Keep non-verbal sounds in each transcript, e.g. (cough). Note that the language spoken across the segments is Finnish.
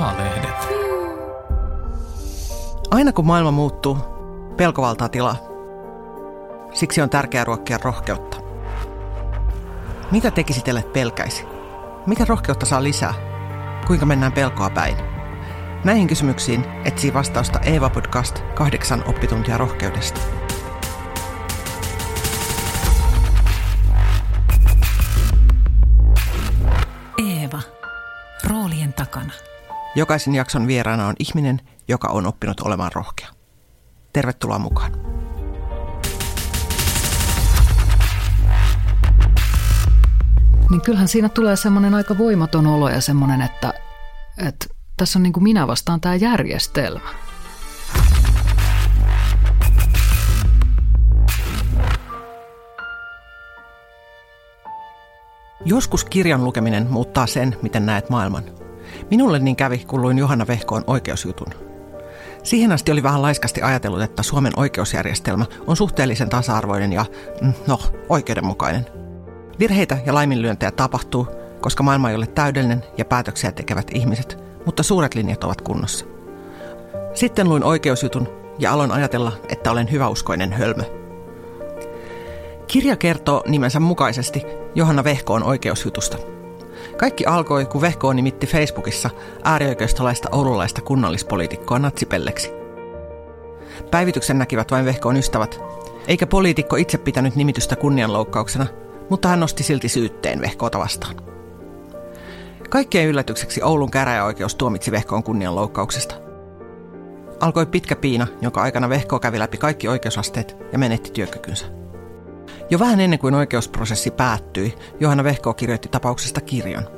A-lehdet. Aina kun maailma muuttuu, pelko valtaa tilaa. Siksi on tärkeää ruokkia rohkeutta. Mitä tekisit, ellet pelkäisi? Mitä rohkeutta saa lisää? Kuinka mennään pelkoa päin? Näihin kysymyksiin etsii vastausta Eeva Podcast kahdeksan oppituntia rohkeudesta. Jokaisen jakson vieraana on ihminen, joka on oppinut olemaan rohkea. Tervetuloa mukaan. Niin kyllähän siinä tulee semmoinen aika voimaton olo ja semmoinen, että, että tässä on niin kuin minä vastaan tämä järjestelmä. Joskus kirjan lukeminen muuttaa sen, miten näet maailman. Minulle niin kävi, kun luin Johanna Vehkoon oikeusjutun. Siihen asti oli vähän laiskasti ajatellut, että Suomen oikeusjärjestelmä on suhteellisen tasa-arvoinen ja, mm, no, oikeudenmukainen. Virheitä ja laiminlyöntejä tapahtuu, koska maailma ei ole täydellinen ja päätöksiä tekevät ihmiset, mutta suuret linjat ovat kunnossa. Sitten luin oikeusjutun ja aloin ajatella, että olen hyväuskoinen hölmö. Kirja kertoo nimensä mukaisesti Johanna Vehkoon oikeusjutusta. Kaikki alkoi, kun Vehkoon nimitti Facebookissa äärioikeistolaista oululaista kunnallispoliitikkoa natsipelleksi. Päivityksen näkivät vain Vehkoon ystävät, eikä poliitikko itse pitänyt nimitystä kunnianloukkauksena, mutta hän nosti silti syytteen Vehkoota vastaan. Kaikkien yllätykseksi Oulun käräjäoikeus tuomitsi Vehkoon kunnianloukkauksesta. Alkoi pitkä piina, jonka aikana Vehko kävi läpi kaikki oikeusasteet ja menetti työkykynsä. Jo vähän ennen kuin oikeusprosessi päättyi, Johanna Vehko kirjoitti tapauksesta kirjan.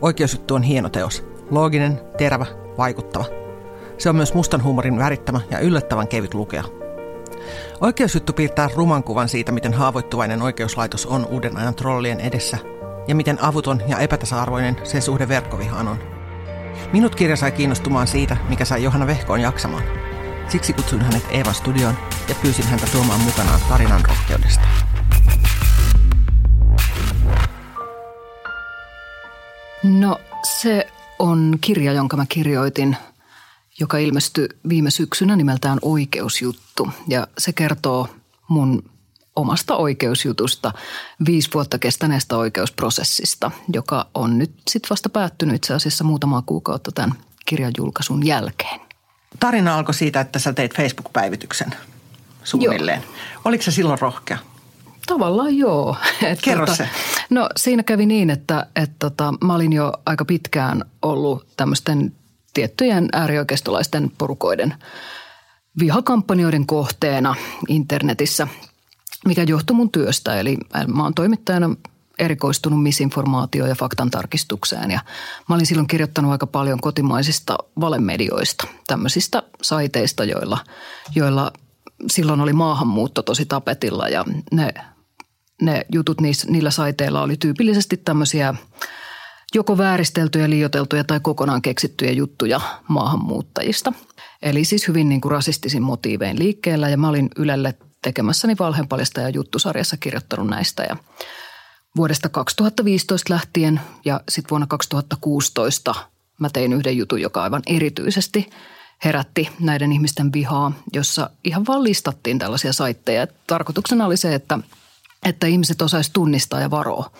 Oikeusjuttu on hieno teos. Looginen, terävä, vaikuttava. Se on myös mustan huumorin värittämä ja yllättävän kevyt lukea. Oikeusjuttu piirtää ruman kuvan siitä, miten haavoittuvainen oikeuslaitos on uuden ajan trollien edessä ja miten avuton ja epätasa-arvoinen sen suhde verkkovihaan on. Minut kirja sai kiinnostumaan siitä, mikä sai Johanna Vehkoon jaksamaan. Siksi kutsuin hänet Eevan studioon ja pyysin häntä tuomaan mukanaan tarinan rohkeudesta. No se on kirja, jonka mä kirjoitin, joka ilmestyi viime syksynä nimeltään Oikeusjuttu. Ja se kertoo mun omasta oikeusjutusta, viisi vuotta kestäneestä oikeusprosessista, joka on nyt sitten vasta päättynyt itse asiassa muutamaa kuukautta tämän kirjan julkaisun jälkeen. Tarina alkoi siitä, että sä teit Facebook-päivityksen suunnilleen. Joo. Oliko se silloin rohkea? Tavallaan joo. (laughs) Et Kerro tota, se. No siinä kävi niin, että, että tota, mä olin jo aika pitkään ollut tämmöisten tiettyjen äärioikeistolaisten porukoiden vihakampanjoiden kohteena internetissä, mikä johtui mun työstä. Eli mä oon toimittajana erikoistunut misinformaatioon ja faktan tarkistukseen. Ja mä olin silloin kirjoittanut aika paljon kotimaisista valemedioista, tämmöisistä saiteista, joilla, joilla silloin oli maahanmuutto tosi tapetilla ja ne ne jutut niissä, niillä saiteilla oli tyypillisesti tämmöisiä joko vääristeltyjä, liioteltuja tai kokonaan keksittyjä juttuja maahanmuuttajista. Eli siis hyvin niin kuin rasistisin motiivein liikkeellä ja mä olin Ylelle tekemässäni valheenpaljasta ja juttusarjassa kirjoittanut näistä ja vuodesta 2015 lähtien ja sitten vuonna 2016 mä tein yhden jutun, joka aivan erityisesti herätti näiden ihmisten vihaa, jossa ihan vaan listattiin tällaisia saitteja. Tarkoituksena oli se, että – että ihmiset osaisi tunnistaa ja varoa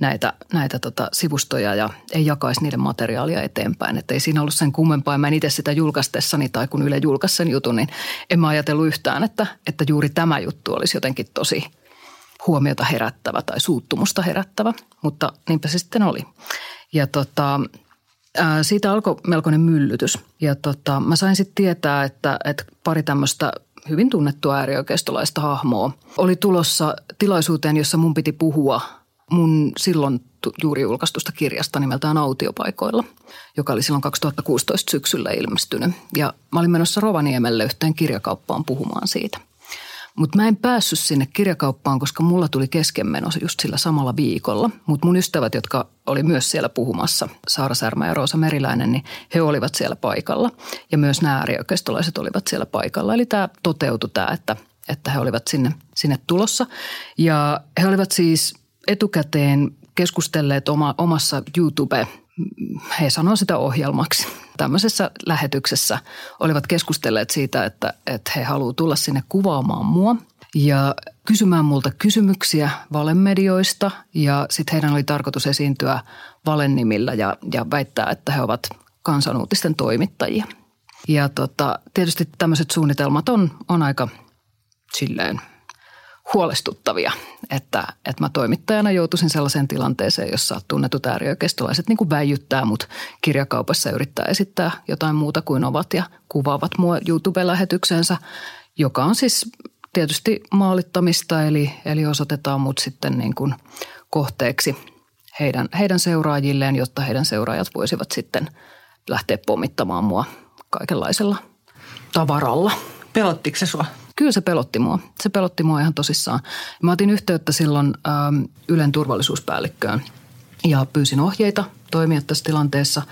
näitä, näitä tota sivustoja ja ei jakaisi niiden materiaalia eteenpäin. Että ei siinä ollut sen kummempaa. Mä en itse sitä julkaistessani tai kun Yle julkaisi sen jutun, niin en mä ajatellut yhtään, että, että juuri tämä juttu olisi jotenkin tosi huomiota herättävä tai suuttumusta herättävä. Mutta niinpä se sitten oli. Ja tota, siitä alkoi melkoinen myllytys. Ja tota, mä sain sitten tietää, että, että pari tämmöistä hyvin tunnettua äärioikeistolaista hahmoa, oli tulossa tilaisuuteen, jossa mun piti puhua mun silloin juuri julkaistusta kirjasta nimeltään Autiopaikoilla, joka oli silloin 2016 syksyllä ilmestynyt. Ja mä olin menossa Rovaniemelle yhteen kirjakauppaan puhumaan siitä – mutta mä en päässyt sinne kirjakauppaan, koska mulla tuli keskenmeno just sillä samalla viikolla. Mutta mun ystävät, jotka oli myös siellä puhumassa, Saara Särmä ja Roosa Meriläinen, niin he olivat siellä paikalla. Ja myös nämä äärioikeistolaiset olivat siellä paikalla. Eli tämä toteutui tämä, että, että he olivat sinne, sinne tulossa. Ja he olivat siis etukäteen keskustelleet oma, omassa YouTube he sanoivat sitä ohjelmaksi. Tämmöisessä lähetyksessä olivat keskustelleet siitä, että, että he haluavat tulla sinne kuvaamaan mua ja kysymään multa kysymyksiä valemedioista ja sitten heidän oli tarkoitus esiintyä valennimillä ja, ja väittää, että he ovat kansanuutisten toimittajia. Ja tota, tietysti tämmöiset suunnitelmat on, on aika silleen huolestuttavia, että, että mä toimittajana joutuisin sellaiseen tilanteeseen, jossa tunnetut äärioikeistolaiset niin kuin väijyttää mut kirjakaupassa yrittää esittää jotain muuta kuin ovat ja kuvaavat mua YouTube-lähetyksensä, joka on siis tietysti maalittamista, eli, eli osoitetaan mut sitten niin kuin kohteeksi heidän, heidän seuraajilleen, jotta heidän seuraajat voisivat sitten lähteä pommittamaan mua kaikenlaisella tavaralla. Pelottiko se sua? Kyllä se pelotti mua. Se pelotti mua ihan tosissaan. Mä otin yhteyttä silloin ähm, Ylen turvallisuuspäällikköön ja pyysin ohjeita toimia tässä tilanteessa.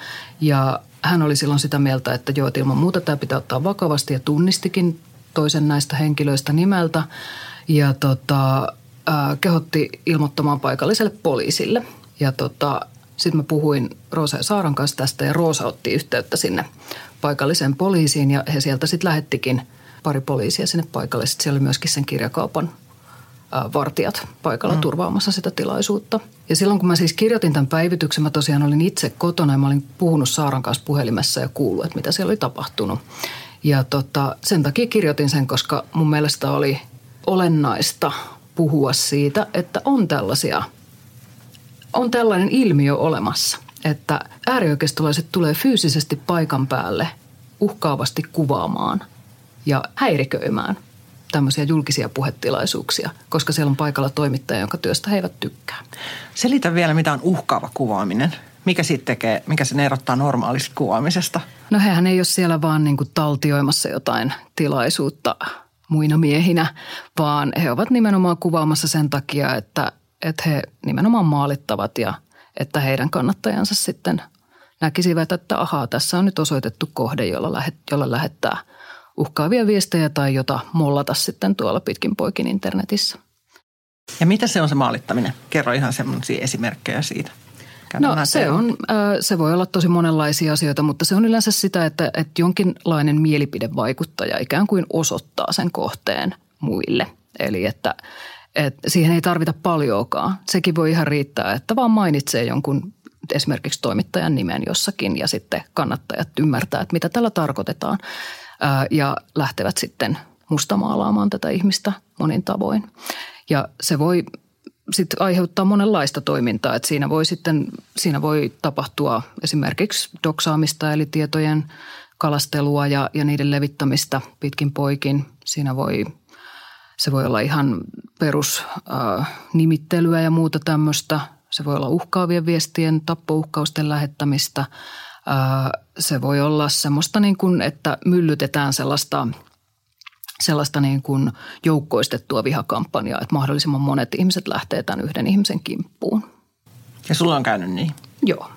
Ja hän oli silloin sitä mieltä, että joo, että ilman muuta tämä pitää ottaa vakavasti ja tunnistikin toisen näistä henkilöistä nimeltä. Ja tota, äh, kehotti ilmoittamaan paikalliselle poliisille. Ja tota, sitten mä puhuin Roosa ja Saaran kanssa tästä ja Roosa otti yhteyttä sinne paikalliseen poliisiin ja he sieltä sitten lähettikin – pari poliisia sinne paikalle. Sitten siellä oli myöskin sen kirjakaupan vartijat paikalla mm. turvaamassa sitä tilaisuutta. Ja silloin kun mä siis kirjoitin tämän päivityksen, mä tosiaan olin itse kotona ja mä olin puhunut Saaran kanssa puhelimessa ja kuullut, että mitä siellä oli tapahtunut. Ja tota, sen takia kirjoitin sen, koska mun mielestä oli olennaista puhua siitä, että on tällaisia, on tällainen ilmiö olemassa, että äärioikeistolaiset tulee fyysisesti paikan päälle uhkaavasti kuvaamaan – ja häiriköimään tämmöisiä julkisia puhetilaisuuksia, koska siellä on paikalla toimittaja, jonka työstä he eivät tykkää. Selitä vielä, mitä on uhkaava kuvaaminen. Mikä siitä tekee, mikä sen erottaa normaalista kuvaamisesta? No hehän ei ole siellä vaan niin kuin taltioimassa jotain tilaisuutta muina miehinä, vaan he ovat nimenomaan kuvaamassa sen takia, että, että he nimenomaan maalittavat ja että heidän kannattajansa sitten näkisivät, että ahaa, tässä on nyt osoitettu kohde, jolla, lähet, jolla lähettää – uhkaavia viestejä tai jota mollata sitten tuolla pitkin poikin internetissä. Ja mitä se on se maalittaminen? Kerro ihan semmoisia esimerkkejä siitä. no se, on, se voi olla tosi monenlaisia asioita, mutta se on yleensä sitä, että, että jonkinlainen mielipidevaikuttaja ikään kuin osoittaa sen kohteen muille. Eli että, että siihen ei tarvita paljoakaan. Sekin voi ihan riittää, että vaan mainitsee jonkun esimerkiksi toimittajan nimen jossakin ja sitten kannattajat ymmärtää, että mitä tällä tarkoitetaan ja lähtevät sitten mustamaalaamaan tätä ihmistä monin tavoin. Ja se voi sitten aiheuttaa monenlaista toimintaa, että siinä voi sitten, siinä voi tapahtua esimerkiksi doksaamista eli tietojen kalastelua ja, ja niiden levittämistä pitkin poikin. Siinä voi, se voi olla ihan perusnimittelyä ja muuta tämmöistä. Se voi olla uhkaavien viestien, tappouhkausten lähettämistä – se voi olla semmoista niin kuin, että myllytetään sellaista sellaista niin kuin joukkoistettua vihakampanjaa, että mahdollisimman monet ihmiset lähtee tämän yhden ihmisen kimppuun. Ja sulla on käynyt niin? Joo.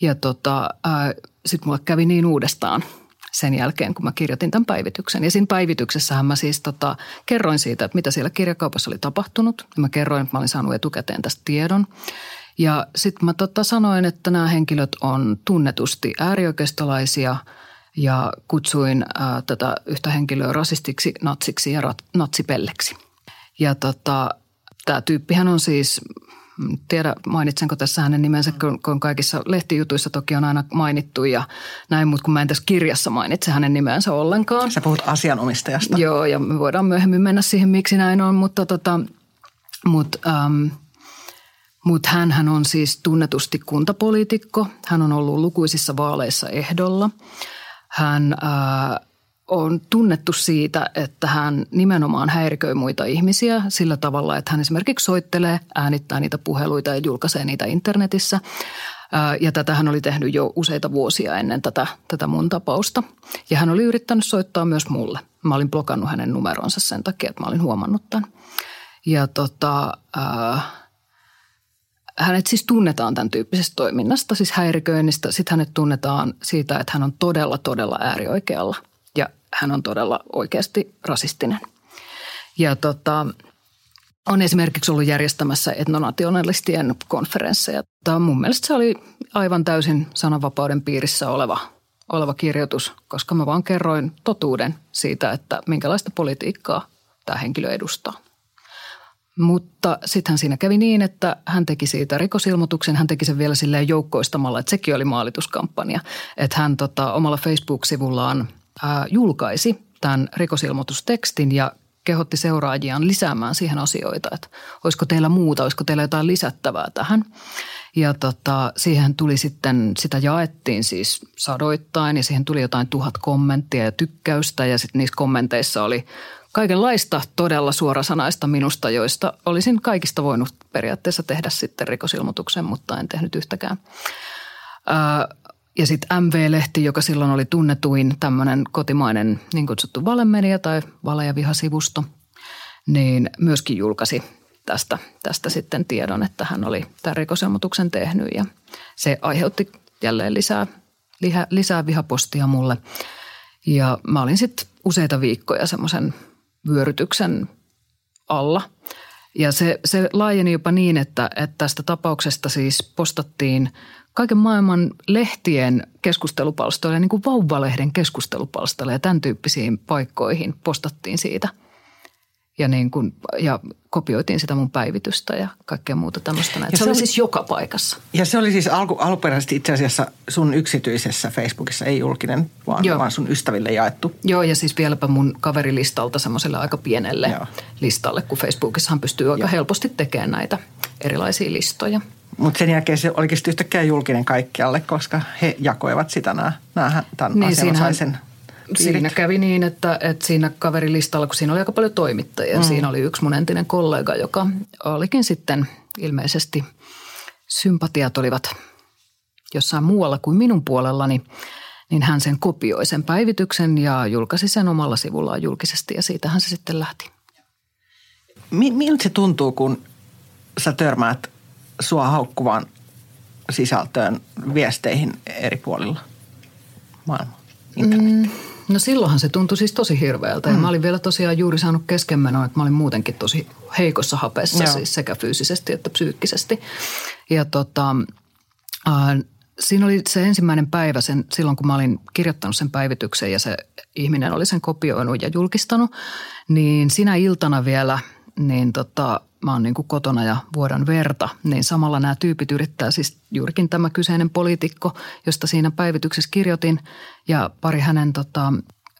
Ja tota, sitten mulle kävi niin uudestaan sen jälkeen, kun mä kirjoitin tämän päivityksen. Ja siinä päivityksessähän mä siis tota, kerroin siitä, että mitä siellä kirjakaupassa oli tapahtunut. Ja mä kerroin, että mä olin saanut etukäteen tästä tiedon. Ja sitten mä tota sanoin, että nämä henkilöt on tunnetusti äärioikeistolaisia ja kutsuin ää, tätä yhtä henkilöä rasistiksi, natsiksi ja rat, natsipelleksi. Ja tota, tämä tyyppihän on siis, tiedä mainitsenko tässä hänen nimensä, kun, kun kaikissa lehtijutuissa toki on aina mainittu ja näin, mutta kun mä en tässä kirjassa mainitse hänen nimensä ollenkaan. Sä puhut asianomistajasta. Joo, ja me voidaan myöhemmin mennä siihen, miksi näin on, mutta tota, mut, ähm, mutta hän on siis tunnetusti kuntapoliitikko. Hän on ollut lukuisissa vaaleissa ehdolla. Hän ää, on tunnettu siitä, että hän nimenomaan häiriköi muita ihmisiä sillä tavalla, että hän esimerkiksi soittelee, äänittää niitä puheluita ja julkaisee niitä internetissä. Ja tätä hän oli tehnyt jo useita vuosia ennen tätä, tätä mun tapausta. Ja hän oli yrittänyt soittaa myös mulle. Mä olin blokannut hänen numeronsa sen takia, että mä olin huomannut tämän. Ja tota, äh, hänet siis tunnetaan tämän tyyppisestä toiminnasta, siis häiriköinnistä. Sitten hänet tunnetaan siitä, että hän on todella, todella äärioikealla ja hän on todella oikeasti rasistinen. Ja tota, on esimerkiksi ollut järjestämässä etnonationalistien konferensseja. Tämä mun mielestä se oli aivan täysin sananvapauden piirissä oleva, oleva kirjoitus, koska mä vaan kerroin totuuden siitä, että minkälaista politiikkaa tämä henkilö edustaa. Mutta sittenhän siinä kävi niin, että hän teki siitä rikosilmoituksen. Hän teki sen vielä silleen joukkoistamalla, että sekin oli maalituskampanja. Että hän tota, omalla Facebook-sivullaan ää, julkaisi tämän rikosilmoitustekstin ja kehotti seuraajiaan lisäämään siihen asioita, että olisiko teillä muuta, olisiko teillä jotain lisättävää tähän. Ja tota, siihen tuli sitten, sitä jaettiin siis sadoittain ja siihen tuli jotain tuhat kommenttia ja tykkäystä ja sitten niissä kommenteissa oli kaikenlaista todella suorasanaista minusta, joista olisin kaikista voinut periaatteessa tehdä sitten rikosilmoituksen, mutta en tehnyt yhtäkään. Ja sitten MV-lehti, joka silloin oli tunnetuin tämmöinen kotimainen niin kutsuttu valemedia tai vale- ja vihasivusto, niin myöskin julkaisi tästä, tästä sitten tiedon, että hän oli tämän rikosilmoituksen tehnyt ja se aiheutti jälleen lisää, lisää vihapostia mulle. Ja mä olin sitten useita viikkoja semmoisen vyörytyksen alla. Ja se, se laajeni jopa niin, että, että tästä tapauksesta siis postattiin kaiken maailman lehtien keskustelupalstoille, niin kuin vauvalehden keskustelupalstoille ja tämän tyyppisiin paikkoihin postattiin siitä – ja, niin kuin, ja kopioitiin sitä mun päivitystä ja kaikkea muuta tämmöistä. Se, se oli siis joka paikassa. Ja se oli siis alku, alkuperäisesti itse asiassa sun yksityisessä Facebookissa, ei julkinen, vaan, Joo. vaan sun ystäville jaettu. Joo, ja siis vieläpä mun kaverilistalta semmoiselle aika pienelle Joo. listalle, kun Facebookissahan pystyy aika Joo. helposti tekemään näitä erilaisia listoja. Mutta sen jälkeen se olikin yhtäkkiä julkinen kaikkialle, koska he jakoivat sitä nämä, nämä tämän niin, asianosaisen Siinä kävi niin, että, että siinä kaverilistalla, kun siinä oli aika paljon toimittajia, mm. siinä oli yksi mun entinen kollega, joka olikin sitten ilmeisesti sympatiat olivat jossain muualla kuin minun puolellani, niin hän sen kopioi sen päivityksen ja julkaisi sen omalla sivullaan julkisesti ja siitähän se sitten lähti. Miltä se tuntuu, kun sä törmäät sua haukkuvan sisältöön viesteihin eri puolilla maailmaa? Mm, No silloinhan se tuntui siis tosi hirveältä. Mm. Ja mä olin vielä tosiaan juuri saanut keskenmenoa, että mä olin muutenkin tosi heikossa hapessa siis sekä fyysisesti että psyykkisesti. Ja tota, äh, siinä oli se ensimmäinen päivä sen, silloin, kun mä olin kirjoittanut sen päivityksen ja se ihminen oli sen kopioinut ja julkistanut, niin sinä iltana vielä niin tota, mä oon niin kuin kotona ja vuodan verta, niin samalla nämä tyypit yrittää siis juurikin tämä kyseinen poliitikko, josta siinä päivityksessä kirjoitin ja pari hänen tota,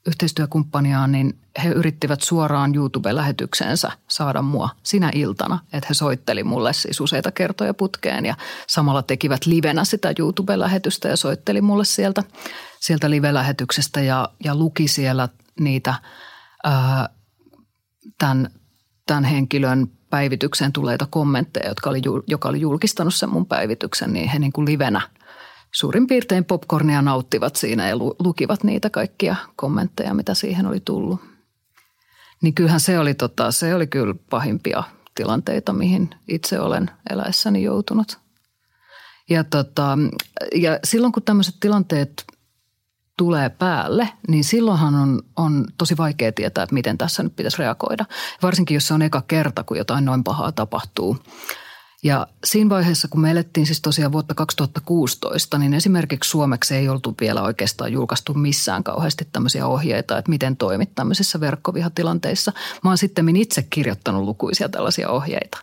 yhteistyökumppaniaan, niin he yrittivät suoraan YouTube-lähetykseensä saada mua sinä iltana, että he soitteli mulle siis useita kertoja putkeen ja samalla tekivät livenä sitä YouTube-lähetystä ja soitteli mulle sieltä, sieltä live-lähetyksestä ja, ja luki siellä niitä ää, tämän, tämän henkilön päivitykseen tuleita kommentteja, jotka oli, joka oli julkistanut sen mun päivityksen, niin he niin kuin livenä suurin piirtein popcornia nauttivat siinä ja lukivat niitä kaikkia kommentteja, mitä siihen oli tullut. Niin kyllähän se oli, tota, se oli kyllä pahimpia tilanteita, mihin itse olen eläessäni joutunut. Ja, tota, ja silloin kun tämmöiset tilanteet tulee päälle, niin silloinhan on, on tosi vaikea tietää, että miten tässä nyt pitäisi reagoida. Varsinkin, jos se on eka kerta, kun jotain noin pahaa tapahtuu. Ja siinä vaiheessa, kun me elettiin siis tosiaan vuotta 2016, niin esimerkiksi suomeksi ei oltu vielä oikeastaan julkaistu missään kauheasti tämmöisiä ohjeita, että miten toimit tämmöisissä verkkovihatilanteissa. Mä oon sitten itse kirjoittanut lukuisia tällaisia ohjeita.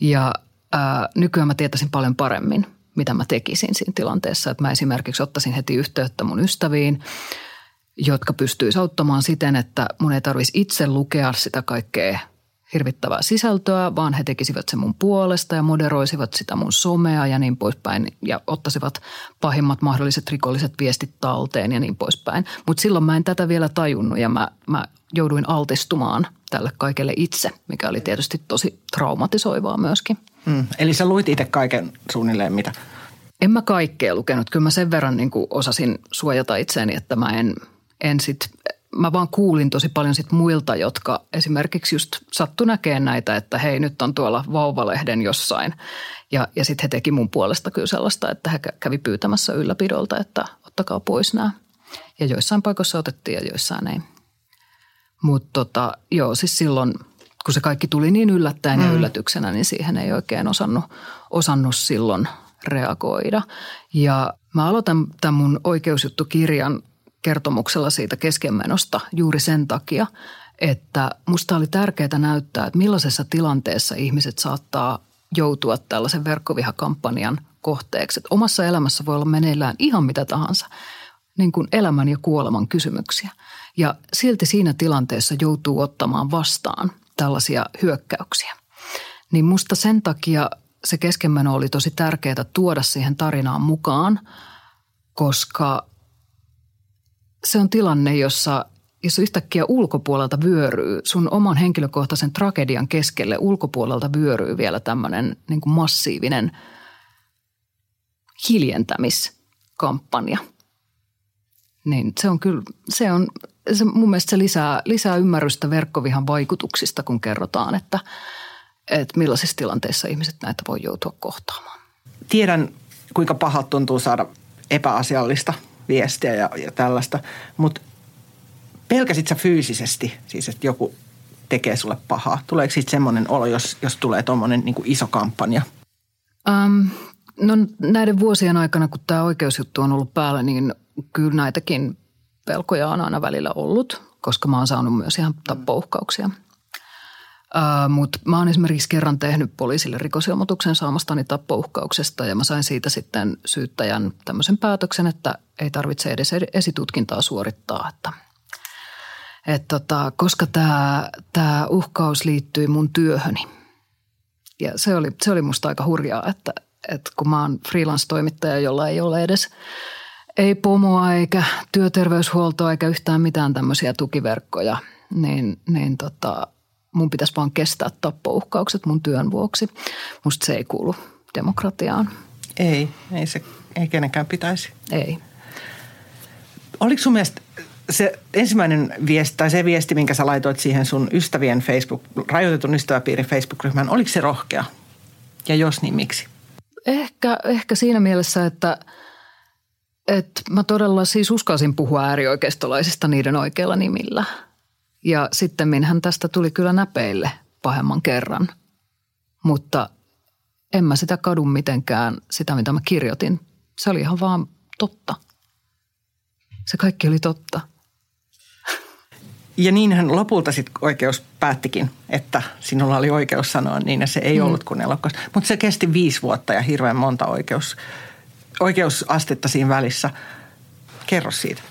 Ja ää, nykyään mä tietäisin paljon paremmin – mitä mä tekisin siinä tilanteessa. Että mä esimerkiksi ottaisin heti yhteyttä mun ystäviin, jotka pystyisivät auttamaan siten, että mun ei tarvitsisi itse lukea sitä kaikkea hirvittävää sisältöä, vaan he tekisivät sen mun puolesta ja moderoisivat sitä mun somea ja niin poispäin ja ottaisivat pahimmat mahdolliset rikolliset viestit talteen ja niin poispäin. Mutta silloin mä en tätä vielä tajunnut ja mä, mä jouduin altistumaan tälle kaikelle itse, mikä oli tietysti tosi traumatisoivaa myöskin. Mm, eli sä luit itse kaiken suunnilleen mitä? En mä kaikkea lukenut. Kyllä mä sen verran niin osasin suojata itseäni, että mä en, en sit, mä vaan kuulin tosi paljon sit muilta, jotka esimerkiksi just sattu näkemään näitä, että hei nyt on tuolla vauvalehden jossain. Ja, ja sitten he teki mun puolesta kyllä sellaista, että he kävi pyytämässä ylläpidolta, että ottakaa pois nämä. Ja joissain paikoissa otettiin ja joissain ei. Mutta tota, joo, siis silloin – kun se kaikki tuli niin yllättäen mm. ja yllätyksenä, niin siihen ei oikein osannut, osannut silloin reagoida. Ja mä aloitan tämän mun oikeusjuttukirjan kertomuksella siitä keskenmenosta juuri sen takia, että musta oli tärkeää näyttää, että millaisessa tilanteessa ihmiset saattaa joutua tällaisen verkkovihakampanjan kohteeksi. Että omassa elämässä voi olla meneillään ihan mitä tahansa, niin kuin elämän ja kuoleman kysymyksiä. Ja silti siinä tilanteessa joutuu ottamaan vastaan tällaisia hyökkäyksiä. Niin musta sen takia se keskenmeno oli tosi tärkeää tuoda siihen tarinaan mukaan, koska se on tilanne, jossa jos yhtäkkiä ulkopuolelta vyöryy, sun oman henkilökohtaisen tragedian keskelle ulkopuolelta vyöryy vielä tämmöinen niin massiivinen hiljentämiskampanja. Niin se on kyllä, se on, se mun mielestä se lisää, lisää ymmärrystä verkkovihan vaikutuksista, kun kerrotaan, että, että millaisissa tilanteissa ihmiset näitä voi joutua kohtaamaan. Tiedän, kuinka pahalta tuntuu saada epäasiallista viestiä ja, ja tällaista, mutta pelkäsit sä fyysisesti, siis että joku tekee sulle pahaa? Tuleeko sitten semmoinen olo, jos, jos tulee tuommoinen niin iso kampanja? Um, no näiden vuosien aikana, kun tämä oikeusjuttu on ollut päällä, niin kyllä näitäkin pelkoja on aina välillä ollut, koska mä oon saanut myös ihan tappouhkauksia. Uh, Mutta mä oon esimerkiksi kerran tehnyt poliisille rikosilmoituksen saamastani tappouhkauksesta ja mä sain siitä sitten syyttäjän tämmöisen päätöksen, että ei tarvitse edes esitutkintaa suorittaa, että – että tota, koska tämä, tämä uhkaus liittyi mun työhöni. Ja se oli, se oli musta aika hurjaa, että, että kun mä oon freelance-toimittaja, jolla ei ole edes ei pomoa eikä työterveyshuoltoa eikä yhtään mitään tämmöisiä tukiverkkoja, niin, niin tota, mun pitäisi vaan kestää tappouhkaukset mun työn vuoksi. Musta se ei kuulu demokratiaan. Ei, ei se, ei kenenkään pitäisi. Ei. Oliko sun mielestä se ensimmäinen viesti tai se viesti, minkä sä laitoit siihen sun ystävien Facebook, rajoitetun ystäväpiirin Facebook-ryhmään, oliko se rohkea? Ja jos niin, miksi? Ehkä, ehkä siinä mielessä, että, että mä todella siis uskalsin puhua äärioikeistolaisista niiden oikeilla nimillä. Ja sitten minhän tästä tuli kyllä näpeille pahemman kerran. Mutta en mä sitä kadu mitenkään, sitä mitä mä kirjoitin. Se oli ihan vaan totta. Se kaikki oli totta. Ja niinhän lopulta sitten oikeus päättikin, että sinulla oli oikeus sanoa niin ja se ei mm. ollut kuin elokas. Mutta se kesti viisi vuotta ja hirveän monta oikeus, oikeusastetta siinä välissä. Kerro siitä.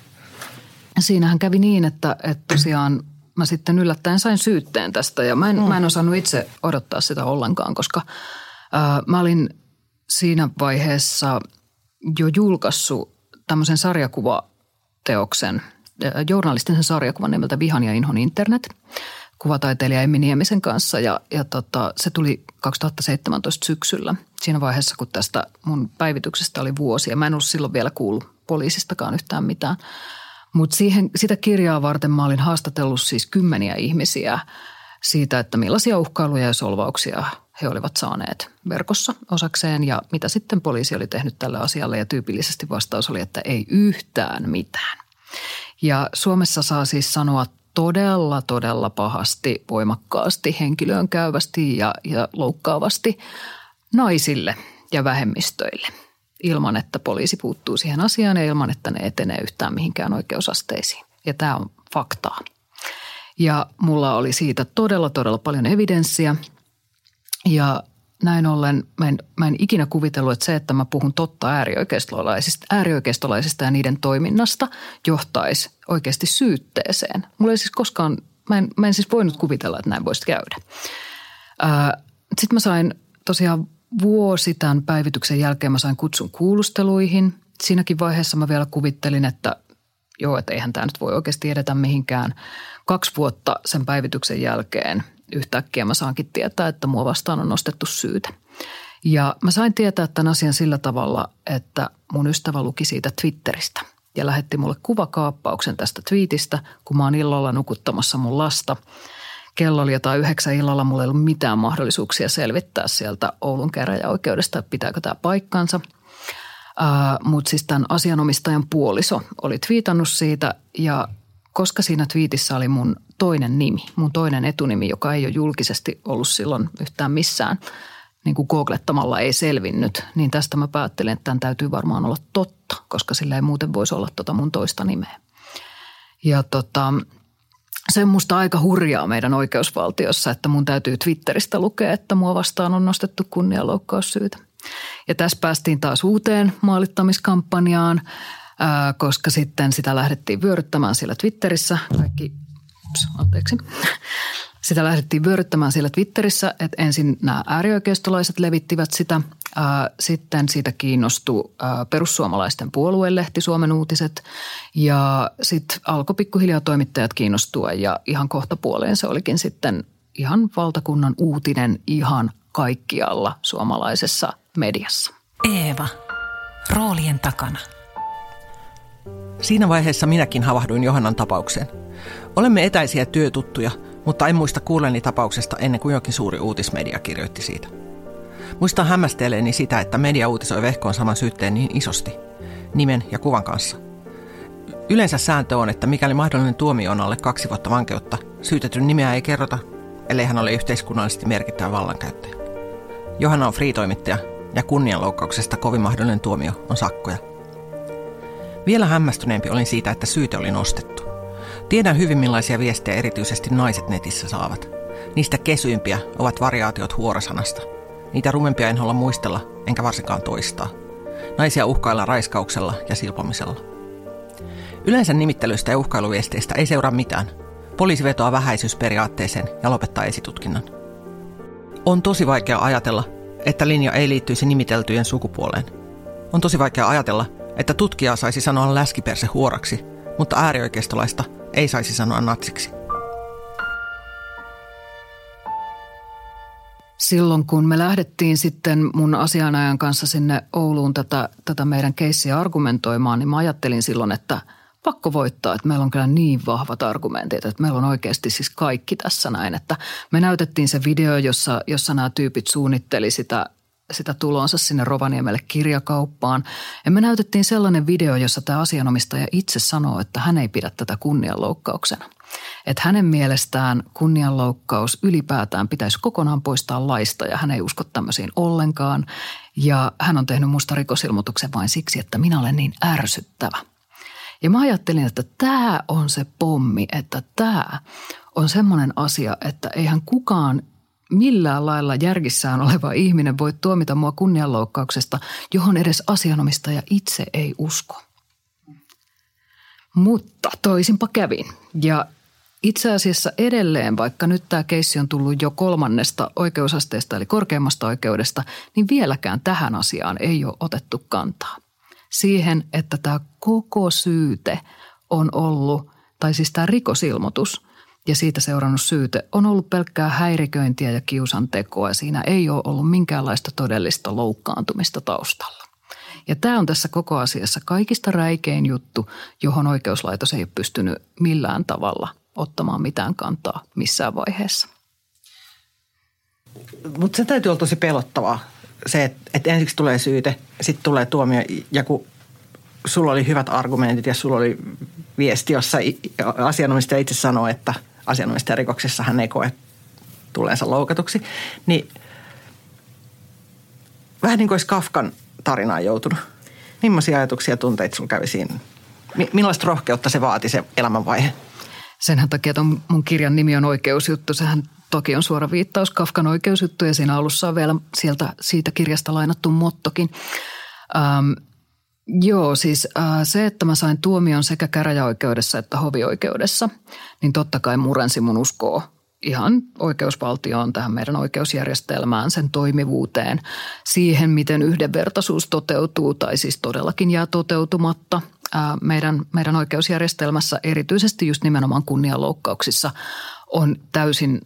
Siinähän kävi niin, että, että tosiaan mä sitten yllättäen sain syytteen tästä ja mä en, mm. mä en osannut itse odottaa sitä ollenkaan, koska ää, mä olin siinä vaiheessa jo julkaissut tämmöisen sarjakuvateoksen – journalistisen sarjakuvan nimeltä Vihan ja inhon internet kuvataiteilija Emmi Niemisen kanssa ja, ja tota, se tuli 2017 syksyllä siinä vaiheessa, kun tästä mun päivityksestä oli vuosia. Mä en ollut silloin vielä kuullut poliisistakaan yhtään mitään. Mutta sitä kirjaa varten mä olin haastatellut siis kymmeniä ihmisiä siitä, että millaisia uhkailuja ja solvauksia he olivat saaneet verkossa osakseen ja mitä sitten poliisi oli tehnyt tälle asialle ja tyypillisesti vastaus oli, että ei yhtään mitään. Ja Suomessa saa siis sanoa todella, todella pahasti, voimakkaasti, henkilöön käyvästi ja, ja loukkaavasti naisille ja vähemmistöille ilman, että poliisi puuttuu siihen asiaan ja ilman, että ne etenee yhtään mihinkään oikeusasteisiin. Ja tämä on faktaa. Ja mulla oli siitä todella, todella paljon evidenssiä. Ja näin ollen mä en, mä en ikinä kuvitellut, että se, että mä puhun totta äärioikeistolaisista, äärioikeistolaisista ja niiden toiminnasta johtaisi oikeasti syytteeseen. Mulla ei siis koskaan, mä en, mä en siis voinut kuvitella, että näin voisi käydä. Sitten mä sain tosiaan vuosi tämän päivityksen jälkeen mä sain kutsun kuulusteluihin. Siinäkin vaiheessa mä vielä kuvittelin, että joo, että eihän tämä nyt voi oikeasti edetä mihinkään. Kaksi vuotta sen päivityksen jälkeen yhtäkkiä mä saankin tietää, että mua vastaan on nostettu syytä. Ja mä sain tietää tämän asian sillä tavalla, että mun ystävä luki siitä Twitteristä ja lähetti mulle kuvakaappauksen tästä twiitistä, kun mä oon illalla nukuttamassa mun lasta. Kello oli jotain yhdeksän illalla, mulla ei ollut mitään mahdollisuuksia selvittää sieltä Oulun käräjäoikeudesta, pitääkö tämä paikkansa. Mutta siis tämän asianomistajan puoliso oli twiitannut siitä ja koska siinä twiitissä oli mun toinen nimi, mun toinen etunimi, joka ei ole julkisesti ollut silloin yhtään missään, niin kuin googlettamalla ei selvinnyt, niin tästä mä päättelin, että tämän täytyy varmaan olla totta, koska sillä ei muuten voisi olla tota mun toista nimeä. Ja tota, se on musta aika hurjaa meidän oikeusvaltiossa, että mun täytyy Twitteristä lukea, että mua vastaan on nostettu kunnianloukkaussyytä. Ja tässä päästiin taas uuteen maalittamiskampanjaan, koska sitten sitä lähdettiin vyöryttämään siellä Twitterissä. Kaikki, ups, anteeksi. Sitä lähdettiin vyöryttämään siellä Twitterissä, että ensin nämä äärioikeistolaiset levittivät sitä. Sitten siitä kiinnostui perussuomalaisten puoluelehti Suomen uutiset ja sitten alkoi pikkuhiljaa toimittajat kiinnostua ja ihan kohta puoleen se olikin sitten ihan valtakunnan uutinen ihan kaikkialla suomalaisessa mediassa. Eeva, roolien takana. Siinä vaiheessa minäkin havahduin Johannan tapaukseen. Olemme etäisiä työtuttuja, mutta en muista kuulleni tapauksesta ennen kuin jokin suuri uutismedia kirjoitti siitä. Muistan hämmästeleeni sitä, että media uutisoi Vehkoon saman syytteen niin isosti, nimen ja kuvan kanssa. Yleensä sääntö on, että mikäli mahdollinen tuomio on alle kaksi vuotta vankeutta, syytetyn nimeä ei kerrota, ellei hän ole yhteiskunnallisesti merkittävä vallankäyttäjä. Johanna on friitoimittaja ja kunnianloukkauksesta kovin mahdollinen tuomio on sakkoja. Vielä hämmästyneempi olin siitä, että syyte oli nostettu. Tiedän hyvin millaisia viestejä erityisesti naiset netissä saavat. Niistä kesyimpiä ovat variaatiot huorosanasta. Niitä rumempia en halua muistella, enkä varsinkaan toistaa. Naisia uhkailla raiskauksella ja silpomisella. Yleensä nimittelystä ja uhkailuviesteistä ei seuraa mitään. Poliisi vetoaa vähäisyysperiaatteeseen ja lopettaa esitutkinnan. On tosi vaikea ajatella, että linja ei liittyisi nimiteltyjen sukupuoleen. On tosi vaikea ajatella, että tutkija saisi sanoa läskiperse huoraksi, mutta äärioikeistolaista ei saisi sanoa natsiksi. Silloin kun me lähdettiin sitten mun asianajan kanssa sinne Ouluun tätä, tätä meidän keissiä argumentoimaan, niin mä ajattelin silloin, että pakko voittaa, että meillä on kyllä niin vahvat argumentit, että meillä on oikeasti siis kaikki tässä näin. Että me näytettiin se video, jossa, jossa nämä tyypit suunnitteli sitä sitä tulonsa sinne Rovaniemelle kirjakauppaan. Ja me näytettiin sellainen video, jossa tämä asianomistaja itse sanoo, että hän ei pidä tätä kunnianloukkauksena. Että hänen mielestään kunnianloukkaus ylipäätään pitäisi kokonaan poistaa laista ja hän ei usko tämmöisiin ollenkaan. Ja hän on tehnyt musta rikosilmoituksen vain siksi, että minä olen niin ärsyttävä. Ja mä ajattelin, että tämä on se pommi, että tämä on semmoinen asia, että eihän kukaan millään lailla järgissään oleva ihminen voi tuomita mua kunnianloukkauksesta, johon edes asianomistaja itse ei usko. Mutta toisinpa kävin. Ja itse asiassa edelleen, vaikka nyt tämä keissi on tullut jo kolmannesta oikeusasteesta eli korkeimmasta oikeudesta, niin vieläkään tähän asiaan ei ole otettu kantaa. Siihen, että tämä koko syyte on ollut, tai siis tämä rikosilmoitus – ja siitä seurannut syyte on ollut pelkkää häiriköintiä ja kiusantekoa. Siinä ei ole ollut minkäänlaista todellista loukkaantumista taustalla. Ja tämä on tässä koko asiassa kaikista räikein juttu, johon oikeuslaitos ei ole pystynyt millään tavalla ottamaan mitään kantaa missään vaiheessa. Mutta se täytyy olla tosi pelottavaa, se, että, että ensiksi tulee syyte, sitten tulee tuomio ja kun sulla oli hyvät argumentit ja sulla oli viesti, jossa asianomistaja itse sanoi, että – asianomistajarikoksessa hän ei koe tuleensa loukatuksi, niin vähän niin kuin olisi Kafkan tarinaan joutunut. Millaisia ajatuksia ja tunteita sinulla kävi siinä? Millaista rohkeutta se vaati se elämänvaihe? Senhän takia että mun kirjan nimi on Oikeusjuttu. Sehän toki on suora viittaus Kafkan oikeusjuttu ja siinä alussa on vielä sieltä, siitä kirjasta lainattu mottokin. Ähm, Joo, siis äh, se, että mä sain tuomion sekä käräjäoikeudessa että hovioikeudessa, niin totta kai murensi mun uskoa ihan oikeusvaltioon, tähän meidän oikeusjärjestelmään, sen toimivuuteen, siihen, miten yhdenvertaisuus toteutuu tai siis todellakin jää toteutumatta äh, meidän, meidän oikeusjärjestelmässä, erityisesti just nimenomaan kunnianloukkauksissa on täysin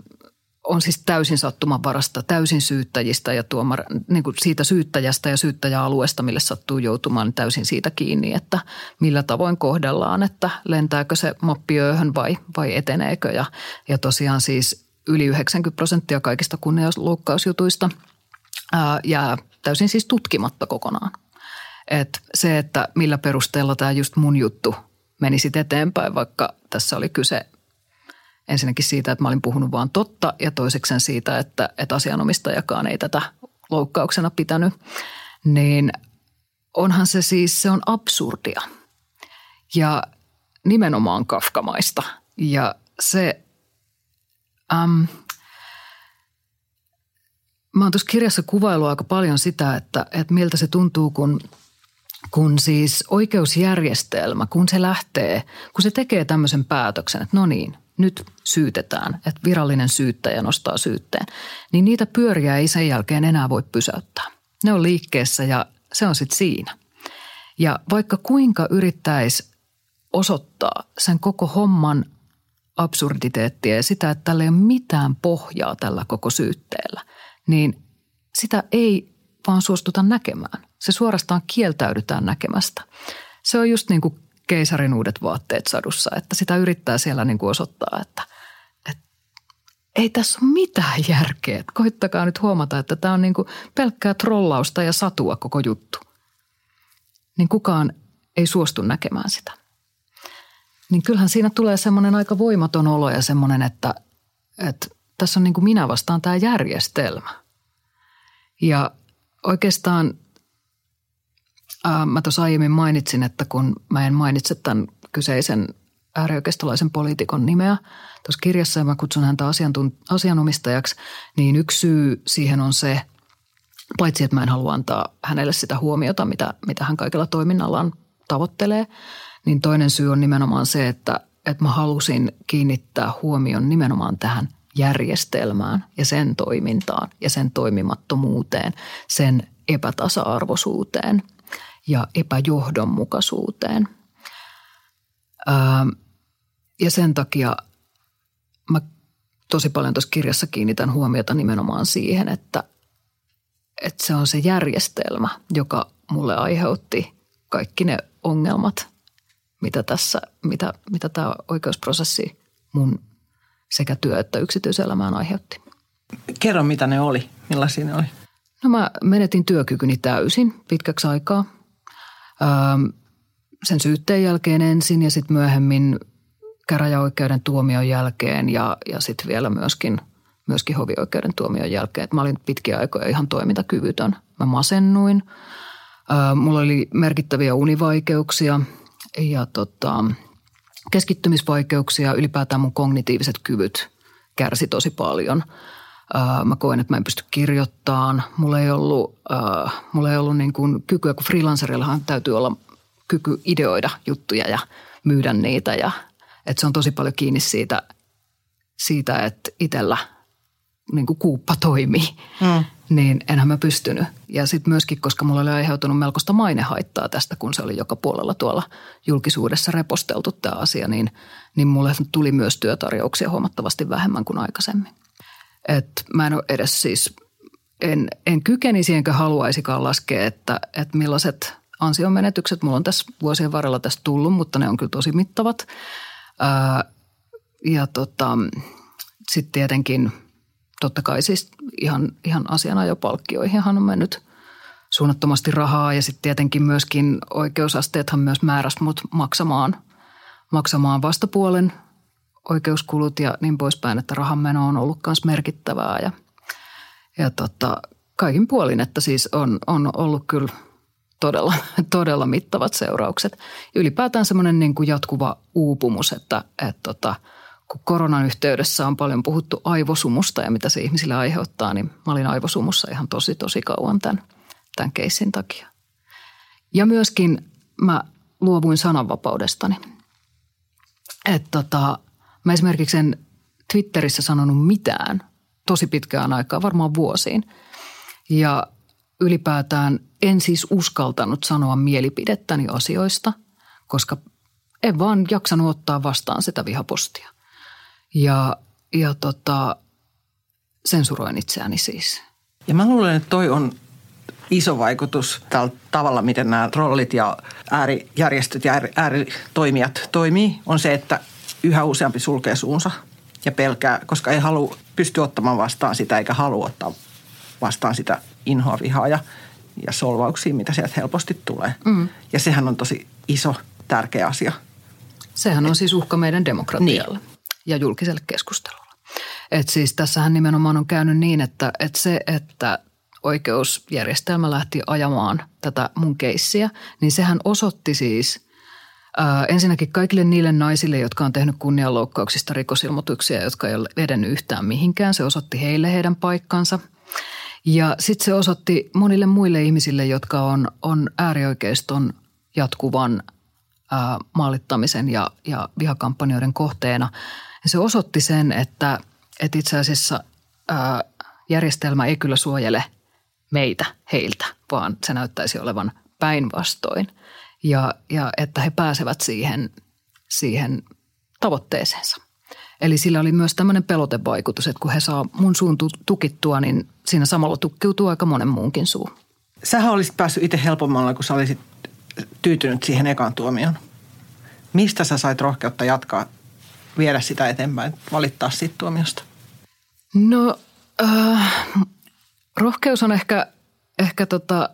on siis täysin sattumanvarasta, täysin syyttäjistä ja tuomar, niin kuin siitä syyttäjästä ja syyttäjäalueesta, mille sattuu joutumaan niin täysin siitä kiinni, että millä tavoin kohdellaan, että lentääkö se mappiööhön vai, vai eteneekö. Ja, ja tosiaan siis yli 90 prosenttia kaikista kunnianloukkausjutuista ää, jää täysin siis tutkimatta kokonaan. Et se, että millä perusteella tämä just mun juttu menisi eteenpäin, vaikka tässä oli kyse ensinnäkin siitä, että mä olin puhunut vaan totta ja toisekseen siitä, että, että asianomistajakaan ei tätä loukkauksena pitänyt, niin onhan se siis, se on absurdia ja nimenomaan kafkamaista. Ja se, äm, mä oon tuossa kirjassa kuvailu aika paljon sitä, että, että miltä se tuntuu, kun, kun siis oikeusjärjestelmä, kun se lähtee, kun se tekee tämmöisen päätöksen, että no niin, nyt syytetään, että virallinen syyttäjä nostaa syytteen, niin niitä pyöriä ei sen jälkeen enää voi pysäyttää. Ne on liikkeessä ja se on sitten siinä. Ja vaikka kuinka yrittäisi osoittaa sen koko homman absurditeettia ja sitä, että tällä ei ole mitään pohjaa tällä koko syytteellä, niin sitä ei vaan suostuta näkemään. Se suorastaan kieltäydytään näkemästä. Se on just niin kuin keisarin uudet vaatteet sadussa, että sitä yrittää siellä niin kuin osoittaa, että, että ei tässä ole mitään järkeä. Koittakaa nyt huomata, että tämä on niin kuin pelkkää trollausta ja satua koko juttu. Niin kukaan ei suostu näkemään sitä. Niin kyllähän siinä tulee semmoinen aika voimaton olo ja semmoinen, että, että tässä on niin kuin minä vastaan tämä järjestelmä. Ja oikeastaan mä tuossa aiemmin mainitsin, että kun mä en mainitse tämän kyseisen äärioikeistolaisen poliitikon nimeä tuossa kirjassa ja mä kutsun häntä asianomistajaksi, niin yksi syy siihen on se, paitsi että mä en halua antaa hänelle sitä huomiota, mitä, mitä hän kaikella toiminnallaan tavoittelee, niin toinen syy on nimenomaan se, että, että mä halusin kiinnittää huomion nimenomaan tähän järjestelmään ja sen toimintaan ja sen toimimattomuuteen, sen epätasa-arvoisuuteen ja epäjohdonmukaisuuteen. ja sen takia mä tosi paljon tuossa kirjassa kiinnitän huomiota nimenomaan siihen, että, että se on se järjestelmä, joka mulle aiheutti kaikki ne ongelmat, mitä tässä, mitä, mitä tämä oikeusprosessi mun sekä työ- että yksityiselämään aiheutti. Kerro, mitä ne oli. Millaisia ne oli? No mä menetin työkykyni täysin pitkäksi aikaa. Öö, sen syytteen jälkeen ensin ja sitten myöhemmin käräjäoikeuden tuomion jälkeen ja, ja sitten vielä myöskin, myöskin hovioikeuden tuomion jälkeen. Et mä olin pitkiä aikoja ihan toimintakyvytön. Mä masennuin. Öö, mulla oli merkittäviä univaikeuksia ja tota, keskittymisvaikeuksia, ylipäätään mun kognitiiviset kyvyt kärsi tosi paljon. Mä koen, että mä en pysty kirjoittamaan. Mulla ei ollut, mulla ei ollut niin kuin kykyä, kun freelancerillahan täytyy olla kyky ideoida juttuja ja myydä niitä. Ja, että se on tosi paljon kiinni siitä, siitä että itsellä niin kuin kuuppa toimii. Mm niin enhän mä pystynyt. Ja sitten myöskin, koska mulla oli aiheutunut melkoista mainehaittaa tästä, kun se oli joka puolella tuolla julkisuudessa reposteltu tämä asia, niin, niin mulle tuli myös työtarjouksia huomattavasti vähemmän kuin aikaisemmin. Et mä en ole edes siis, en, en kykenisi enkä haluaisikaan laskea, että, että millaiset ansiomenetykset mulla on tässä vuosien varrella tässä tullut, mutta ne on kyllä tosi mittavat. Ää, ja tota, sitten tietenkin – totta kai siis ihan, ihan asianajopalkkioihinhan on mennyt suunnattomasti rahaa ja sitten tietenkin myöskin oikeusasteethan myös määräs mut maksamaan, maksamaan vastapuolen oikeuskulut ja niin poispäin, että rahanmeno on ollut myös merkittävää ja, ja tota, kaikin puolin, että siis on, on ollut kyllä todella, todella mittavat seuraukset. Ylipäätään semmoinen niin kuin jatkuva uupumus, että, että tota, – kun koronan yhteydessä on paljon puhuttu aivosumusta ja mitä se ihmisille aiheuttaa, niin mä olin aivosumussa ihan tosi tosi kauan tämän, tämän keissin takia. Ja myöskin mä luovuin sananvapaudestani. Että tota, mä esimerkiksi en Twitterissä sanonut mitään tosi pitkään aikaa, varmaan vuosiin. Ja ylipäätään en siis uskaltanut sanoa mielipidettäni asioista, koska en vaan jaksanut ottaa vastaan sitä vihapostia. Ja, ja tota, sensuroin itseäni siis. Ja mä luulen, että toi on iso vaikutus tällä tavalla, miten nämä trollit ja äärijärjestöt ja ääritoimijat toimii, on se, että yhä useampi sulkee suunsa ja pelkää, koska ei halua pysty ottamaan vastaan sitä eikä halua ottaa vastaan sitä inhoa, vihaa ja, ja solvauksia, mitä sieltä helposti tulee. Mm. Ja sehän on tosi iso, tärkeä asia. Sehän on siis uhka meidän demokratialle. Niin ja julkiselle keskustelulle. Et siis tässähän nimenomaan on käynyt niin, että, että se, että oikeusjärjestelmä lähti ajamaan tätä mun keissiä, niin sehän osoitti siis ää, ensinnäkin kaikille niille naisille, jotka on tehnyt kunnianloukkauksista rikosilmoituksia, jotka ei ole edennyt yhtään mihinkään. Se osoitti heille heidän paikkansa. Ja sitten se osoitti monille muille ihmisille, jotka on, on äärioikeiston jatkuvan ää, maalittamisen ja, ja vihakampanjoiden kohteena. Ja se osoitti sen, että, että itse asiassa ää, järjestelmä ei kyllä suojele meitä heiltä, vaan se näyttäisi olevan päinvastoin. Ja, ja että he pääsevät siihen, siihen tavoitteeseensa. Eli sillä oli myös tämmöinen pelotevaikutus, että kun he saa mun suun tukittua, niin siinä samalla tukkiutuu aika monen muunkin suu. Sähän olisit päässyt itse helpommalla, kun sä olisit tyytynyt siihen ekaan tuomioon. Mistä sä sait rohkeutta jatkaa, viedä sitä eteenpäin, valittaa siitä tuomiosta? No, äh, rohkeus on ehkä, ehkä tota,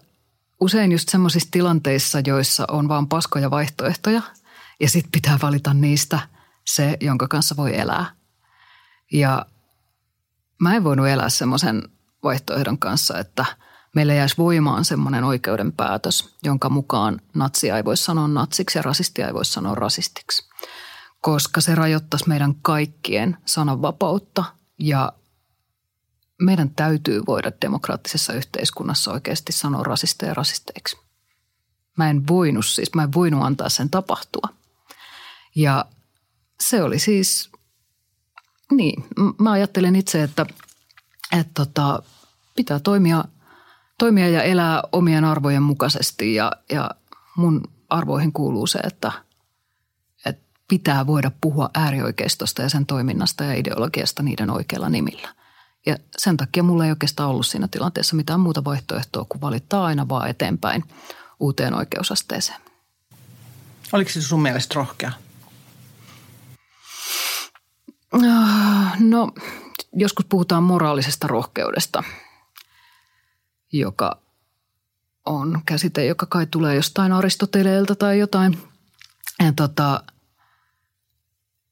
usein just semmoisissa tilanteissa, joissa on vaan paskoja vaihtoehtoja ja sitten pitää valita niistä se, jonka kanssa voi elää. Ja mä en voinut elää semmoisen vaihtoehdon kanssa, että meillä jäisi voimaan semmoinen oikeudenpäätös, jonka mukaan natsia ei voi sanoa natsiksi ja rasistia ei voi sanoa rasistiksi. Koska se rajoittaisi meidän kaikkien sananvapautta ja meidän täytyy voida demokraattisessa yhteiskunnassa oikeasti sanoa rasisteja rasisteiksi. Mä en voinut siis, mä en voinut antaa sen tapahtua. Ja se oli siis, niin, mä ajattelen itse, että, että tota, pitää toimia, toimia ja elää omien arvojen mukaisesti ja, ja mun arvoihin kuuluu se, että, että pitää voida puhua äärioikeistosta ja sen toiminnasta ja ideologiasta niiden oikeilla nimillä. Ja sen takia mulla ei oikeastaan ollut siinä tilanteessa mitään muuta vaihtoehtoa kuin valittaa aina vaan eteenpäin uuteen oikeusasteeseen. Oliko se sun mielestä rohkea? No, joskus puhutaan moraalisesta rohkeudesta, joka on käsite, joka kai tulee jostain Aristoteleelta tai jotain. Ja tota,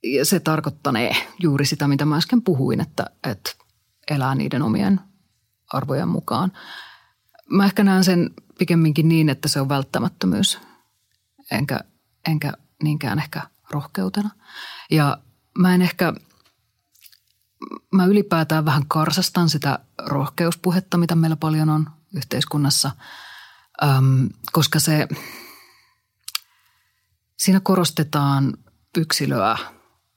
ja se tarkoittanee juuri sitä, mitä mä äsken puhuin, että, että elää niiden omien arvojen mukaan. Mä ehkä näen sen pikemminkin niin, että se on välttämättömyys, enkä, enkä niinkään ehkä rohkeutena. Ja mä en ehkä, mä ylipäätään vähän karsastan sitä rohkeuspuhetta, mitä meillä paljon on yhteiskunnassa, äm, koska se, siinä korostetaan yksilöä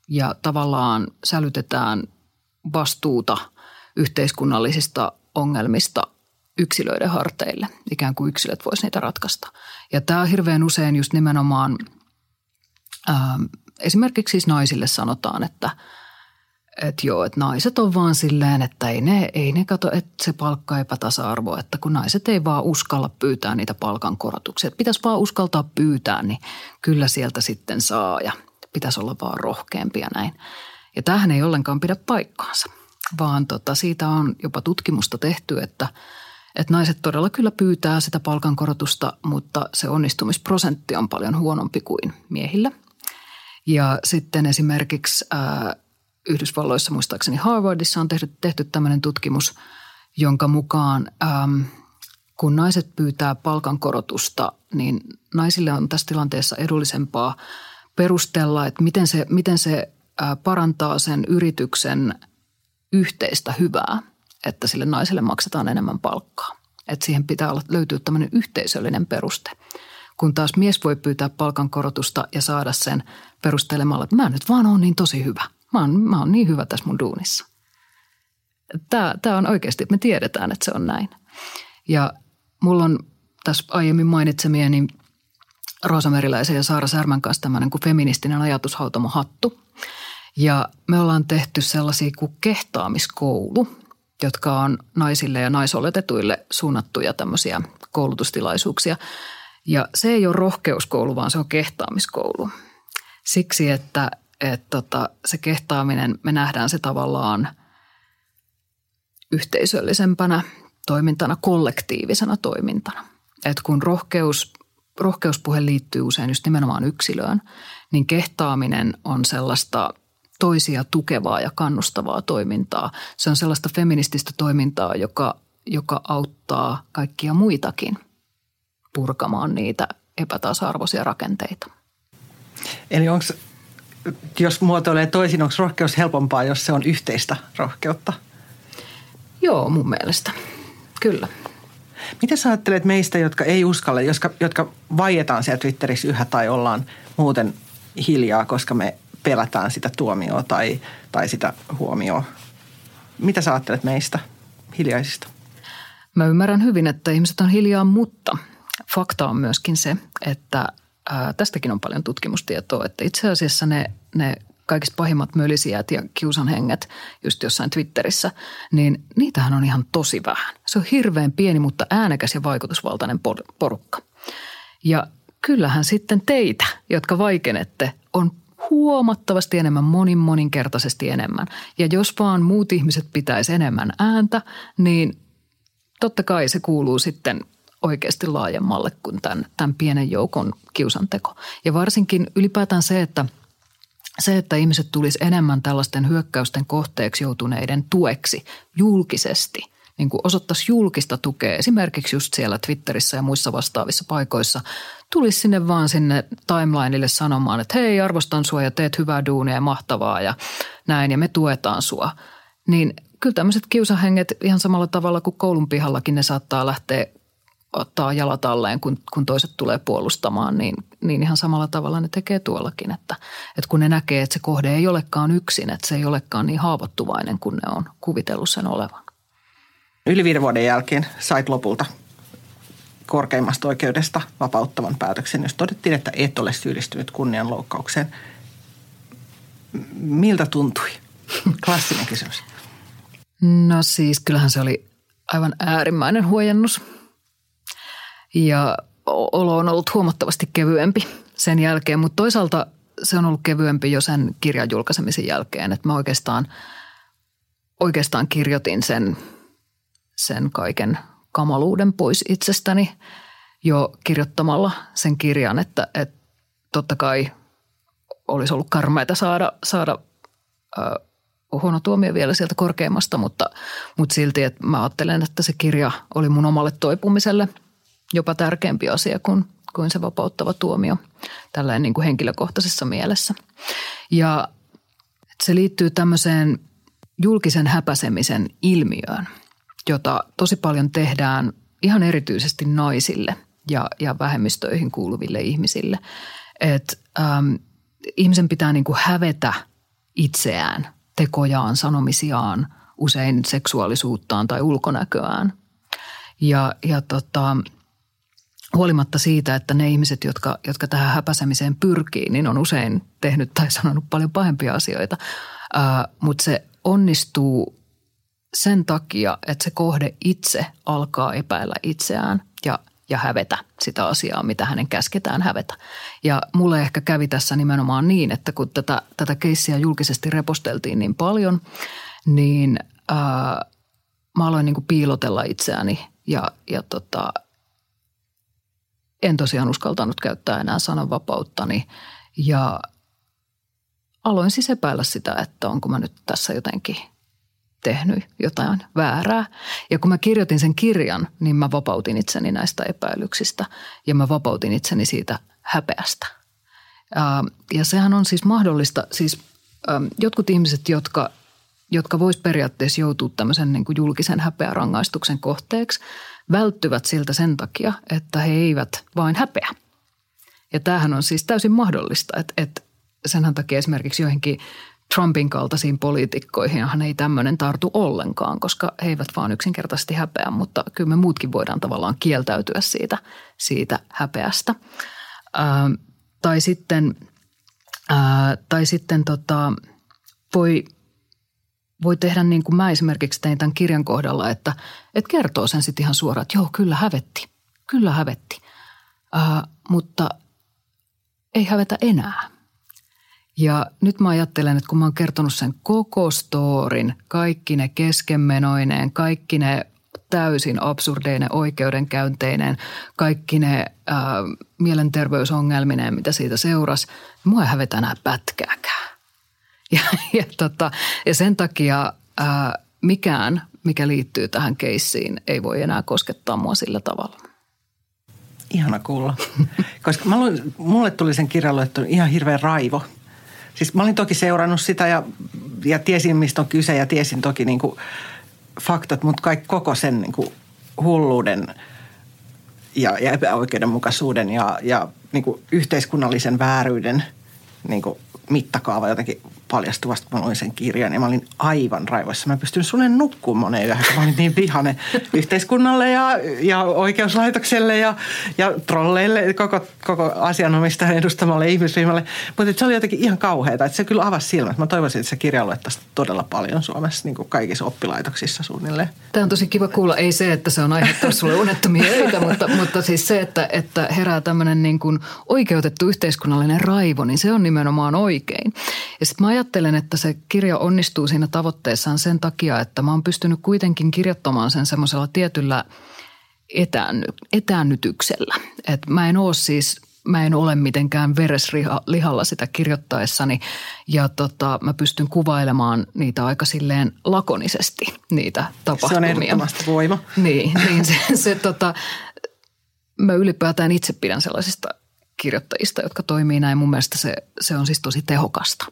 ja tavallaan sälytetään vastuuta – yhteiskunnallisista ongelmista yksilöiden harteille, ikään kuin yksilöt voisivat niitä ratkaista. Ja tämä hirveän usein just nimenomaan, ää, ähm, esimerkiksi siis naisille sanotaan, että että joo, että naiset on vaan silleen, että ei ne, ei ne kato, että se palkka epätasa-arvo, että kun naiset ei vaan uskalla pyytää niitä palkankorotuksia. Että pitäisi vaan uskaltaa pyytää, niin kyllä sieltä sitten saa ja pitäisi olla vaan rohkeampia näin. Ja tämähän ei ollenkaan pidä paikkaansa vaan tota, siitä on jopa tutkimusta tehty, että, että naiset todella kyllä pyytää sitä palkankorotusta, mutta se onnistumisprosentti on paljon huonompi kuin miehillä. Ja sitten esimerkiksi ää, Yhdysvalloissa, muistaakseni Harvardissa on tehty, tehty tämmöinen tutkimus, jonka mukaan äm, kun naiset pyytää palkankorotusta, niin naisille on tässä tilanteessa edullisempaa perustella, että miten se, miten se parantaa sen yrityksen – yhteistä hyvää, että sille naiselle maksetaan enemmän palkkaa. Että siihen pitää olla, löytyä tämmöinen yhteisöllinen peruste. Kun taas mies voi pyytää palkankorotusta ja saada sen perustelemalla, että mä nyt vaan oon niin tosi hyvä. Mä oon, mä oon niin hyvä tässä mun duunissa. Tämä, tämä on oikeasti, me tiedetään, että se on näin. Ja mulla on tässä aiemmin mainitsemieni Roosa Meriläisen ja Saara Särmän kanssa tämmöinen kuin feministinen ajatushautomo hattu – ja me ollaan tehty sellaisia kuin kehtaamiskoulu, jotka on naisille ja naisoletetuille suunnattuja tämmöisiä koulutustilaisuuksia. Ja se ei ole rohkeuskoulu, vaan se on kehtaamiskoulu. Siksi, että, että tota, se kehtaaminen, me nähdään se tavallaan yhteisöllisempänä toimintana, kollektiivisena toimintana. Et kun rohkeus, rohkeuspuhe liittyy usein just nimenomaan yksilöön, niin kehtaaminen on sellaista toisia tukevaa ja kannustavaa toimintaa. Se on sellaista feminististä toimintaa, joka, joka auttaa kaikkia muitakin purkamaan niitä epätasa-arvoisia rakenteita. Eli onko, jos muotoilee toisin, onko rohkeus helpompaa, jos se on yhteistä rohkeutta? Joo, mun mielestä. Kyllä. Mitä sä ajattelet meistä, jotka ei uskalla, jotka, jotka vaietaan siellä Twitterissä yhä tai ollaan muuten hiljaa, koska me pelätään sitä tuomioa tai, tai sitä huomioa? Mitä sä ajattelet meistä hiljaisista? Mä ymmärrän hyvin, että ihmiset on hiljaa, mutta fakta on myöskin se, että ää, tästäkin on paljon tutkimustietoa, että itse asiassa ne, ne kaikista pahimmat mölisijät ja kiusanhenget just jossain Twitterissä, niin niitähän on ihan tosi vähän. Se on hirveän pieni, mutta äänekäs ja vaikutusvaltainen porukka. Ja kyllähän sitten teitä, jotka vaikenette, on huomattavasti enemmän, monin moninkertaisesti enemmän. Ja jos vaan muut ihmiset pitäisi enemmän ääntä, niin totta kai se kuuluu sitten oikeasti laajemmalle kuin tämän, tämän pienen joukon kiusanteko. Ja varsinkin ylipäätään se, että – se, että ihmiset tulisi enemmän tällaisten hyökkäysten kohteeksi joutuneiden tueksi julkisesti, niin kuin osoittaisi julkista tukea esimerkiksi just siellä Twitterissä ja muissa vastaavissa paikoissa, tulisi sinne vaan sinne timelineille sanomaan, että hei arvostan sua ja teet hyvää duunia ja mahtavaa ja näin ja me tuetaan sua. Niin kyllä tämmöiset kiusahenget ihan samalla tavalla kuin koulun pihallakin ne saattaa lähteä ottaa jalat alleen, kun, kun toiset tulee puolustamaan, niin, niin ihan samalla tavalla ne tekee tuollakin. Että, että kun ne näkee, että se kohde ei olekaan yksin, että se ei olekaan niin haavoittuvainen kuin ne on kuvitellut sen olevan. Yli viiden vuoden jälkeen sait lopulta korkeimmasta oikeudesta vapauttavan päätöksen, jos todettiin, että et ole syyllistynyt kunnianloukkaukseen. Miltä tuntui? Klassinen kysymys. No siis kyllähän se oli aivan äärimmäinen huojennus – ja olo on ollut huomattavasti kevyempi sen jälkeen, mutta toisaalta se on ollut kevyempi jo sen kirjan julkaisemisen jälkeen, että mä oikeastaan, oikeastaan kirjoitin sen, sen kaiken kamaluuden pois itsestäni jo kirjoittamalla sen kirjan, että, että totta kai olisi ollut karmeita saada, saada äh, huono tuomio vielä sieltä korkeimmasta, mutta, mutta silti, että mä ajattelen, että se kirja oli mun omalle toipumiselle – jopa tärkeämpi asia kuin, kuin se vapauttava tuomio tällainen niin henkilökohtaisessa mielessä. Ja se liittyy tämmöiseen julkisen häpäsemisen ilmiöön, jota tosi paljon tehdään ihan erityisesti naisille ja, ja vähemmistöihin kuuluville ihmisille. Että ähm, ihmisen pitää niin kuin hävetä itseään, tekojaan, sanomisiaan, usein seksuaalisuuttaan tai ulkonäköään. Ja, ja tota, huolimatta siitä, että ne ihmiset, jotka, jotka tähän häpäsemiseen pyrkii, niin on usein tehnyt tai sanonut paljon pahempia asioita. Mutta se onnistuu sen takia, että se kohde itse alkaa epäillä itseään ja, ja hävetä sitä asiaa, mitä hänen käsketään hävetä. Ja mulle ehkä kävi tässä nimenomaan niin, että kun tätä, tätä keissiä julkisesti reposteltiin niin paljon, niin ää, mä aloin niin piilotella itseäni ja, ja tota, en tosiaan uskaltanut käyttää enää sananvapauttani ja aloin siis epäillä sitä, että onko mä nyt tässä jotenkin tehnyt jotain väärää. Ja kun mä kirjoitin sen kirjan, niin mä vapautin itseni näistä epäilyksistä ja mä vapautin itseni siitä häpeästä. Ja sehän on siis mahdollista, siis jotkut ihmiset, jotka, jotka vois periaatteessa joutua tämmöisen niin kuin julkisen häpeärangaistuksen kohteeksi – välttyvät siltä sen takia, että he eivät vain häpeä. Ja tämähän on siis täysin mahdollista, että, että senhän takia esimerkiksi joihinkin Trumpin kaltaisiin poliitikkoihin hän ei tämmöinen tartu ollenkaan, koska he eivät vaan yksinkertaisesti häpeä, mutta kyllä me muutkin voidaan tavallaan kieltäytyä siitä, siitä häpeästä. Ää, tai sitten, ää, tai sitten tota, voi – voi tehdä niin kuin mä esimerkiksi tein tämän kirjan kohdalla, että, että kertoo sen sitten ihan suoraan, että joo, kyllä hävetti, kyllä hävetti, uh, mutta ei hävetä enää. Ja nyt mä ajattelen, että kun mä oon kertonut sen koko storin, kaikki ne keskenmenoineen, kaikki ne täysin absurdeinen oikeudenkäynteineen, kaikki ne ää, mielenterveysongelmineen, mitä siitä seurasi, niin mua ei hävetä enää pätkääkään. (laughs) Ja, ja, tota, ja sen takia ää, mikään mikä liittyy tähän keissiin, ei voi enää koskettaa mua sillä tavalla. Ihana kuulla. Koska mä luin, mulle tuli sen kirjan ihan hirveä raivo. Siis mä olin toki seurannut sitä ja, ja tiesin, mistä on kyse ja tiesin toki niin kuin faktat, mutta kaikki koko sen niin kuin hulluuden ja, ja epäoikeudenmukaisuuden ja, ja niin kuin yhteiskunnallisen vääryyden niin kuin mittakaava jotenkin paljastuvasti, kun mä luin sen kirjan ja mä olin aivan raivoissa. Mä pystyn sulle nukkumaan moneen yöhön, kun mä olin niin vihane (laughs) yhteiskunnalle ja, ja oikeuslaitokselle ja, ja trolleille, koko, koko asianomistajan edustamalle ihmisryhmälle. Mutta se oli jotenkin ihan kauheata, että se kyllä avasi silmät. Mä toivoisin, että se kirja luettaisiin todella paljon Suomessa niin kuin kaikissa oppilaitoksissa suunnilleen. Tämä on tosi kiva kuulla. Ei se, että se on aiheuttanut sulle unettomia (laughs) öitä, mutta, mutta siis se, että, että herää tämmöinen niin kuin oikeutettu yhteiskunnallinen raivo, niin se on nimenomaan oikein. Ja sitten mä ajattelen, että se kirja onnistuu siinä tavoitteessaan sen takia, että mä oon pystynyt kuitenkin kirjoittamaan sen semmoisella tietyllä etäänny, etäännytyksellä. Et mä en ole siis mä en ole mitenkään vereslihalla sitä kirjoittaessani ja tota, mä pystyn kuvailemaan niitä aika silleen lakonisesti, niitä tapahtumia. Se on ehdottomasti voima. Niin, (laughs) niin se, se tota, mä ylipäätään itse pidän sellaisista kirjoittajista, jotka toimii näin. Mun mielestä se, se on siis tosi tehokasta.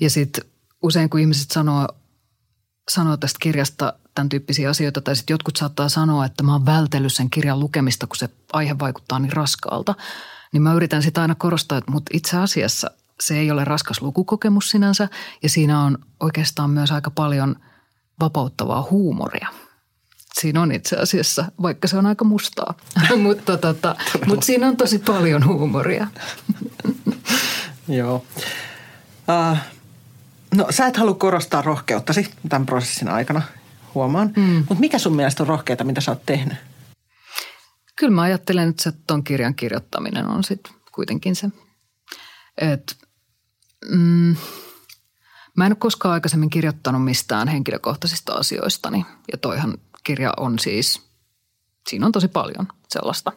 Ja sitten usein kun ihmiset sanoo, sanoo tästä kirjasta tämän tyyppisiä asioita, tai sitten jotkut saattaa sanoa, että mä oon vältellyt sen kirjan lukemista, kun se aihe vaikuttaa niin raskaalta, niin mä yritän sitä aina korostaa, että mutta itse asiassa se ei ole raskas lukukokemus sinänsä, ja siinä on oikeastaan myös aika paljon vapauttavaa huumoria – Siinä on itse asiassa, vaikka se on aika mustaa, (laughs) mutta, tota, mutta siinä on tosi paljon huumoria. (laughs) Joo. Uh, no sä et halua korostaa rohkeuttasi tämän prosessin aikana, huomaan. Mm. Mutta mikä sun mielestä on rohkeita, mitä sä oot tehnyt? Kyllä mä ajattelen, että se ton kirjan kirjoittaminen on sitten kuitenkin se. Et, mm, mä en ole koskaan aikaisemmin kirjoittanut mistään henkilökohtaisista asioistani. Ja toihan kirja on siis, siinä on tosi paljon sellaista.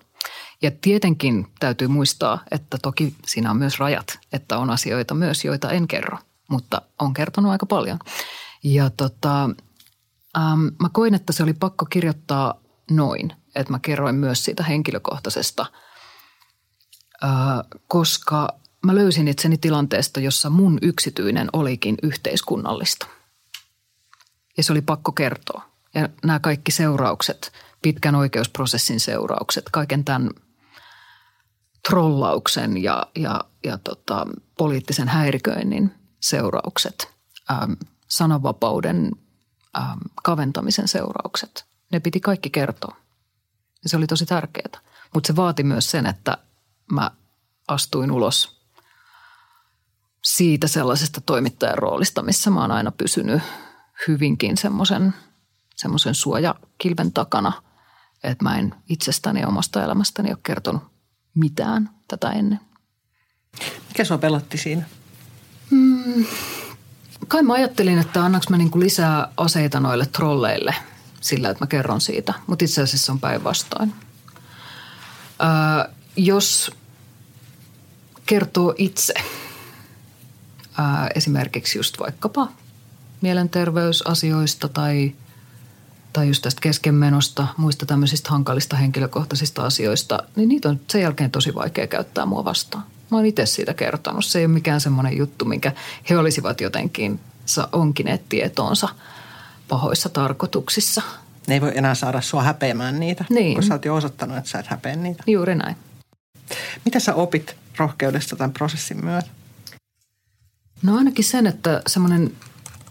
Ja tietenkin täytyy muistaa, että toki siinä on myös rajat, että on asioita myös, joita en kerro, mutta on kertonut aika paljon. Ja tota, ähm, mä koin, että se oli pakko kirjoittaa noin, että mä kerroin myös siitä henkilökohtaisesta, äh, koska mä löysin itseni tilanteesta, jossa mun yksityinen olikin yhteiskunnallista. Ja se oli pakko kertoa. Ja nämä kaikki seuraukset, pitkän oikeusprosessin seuraukset, kaiken tämän trollauksen ja, ja, ja tota, poliittisen häiriköinnin seuraukset, ähm, sananvapauden ähm, kaventamisen seuraukset, ne piti kaikki kertoa. Ja se oli tosi tärkeää. Mutta se vaati myös sen, että mä astuin ulos siitä sellaisesta toimittajan roolista, missä mä oon aina pysynyt hyvinkin semmoisen – semmoisen suojakilven takana, että mä en itsestäni ja omasta elämästäni ole kertonut mitään tätä ennen. Mikä sua pelotti siinä? Hmm, kai mä ajattelin, että annaks mä niinku lisää aseita noille trolleille sillä, että mä kerron siitä, mutta itse asiassa on päinvastoin. Jos kertoo itse, öö, esimerkiksi just vaikkapa mielenterveysasioista tai – tai just tästä keskenmenosta, muista tämmöisistä hankalista henkilökohtaisista asioista, niin niitä on sen jälkeen tosi vaikea käyttää mua vastaan. Mä oon itse siitä kertonut. Se ei ole mikään semmoinen juttu, minkä he olisivat jotenkin onkineet tietoonsa pahoissa tarkoituksissa. Ne ei voi enää saada sua häpeämään niitä, niin. kun sä oot jo osoittanut, että sä et häpeä niitä. Juuri näin. Mitä sä opit rohkeudesta tämän prosessin myötä? No ainakin sen, että semmoinen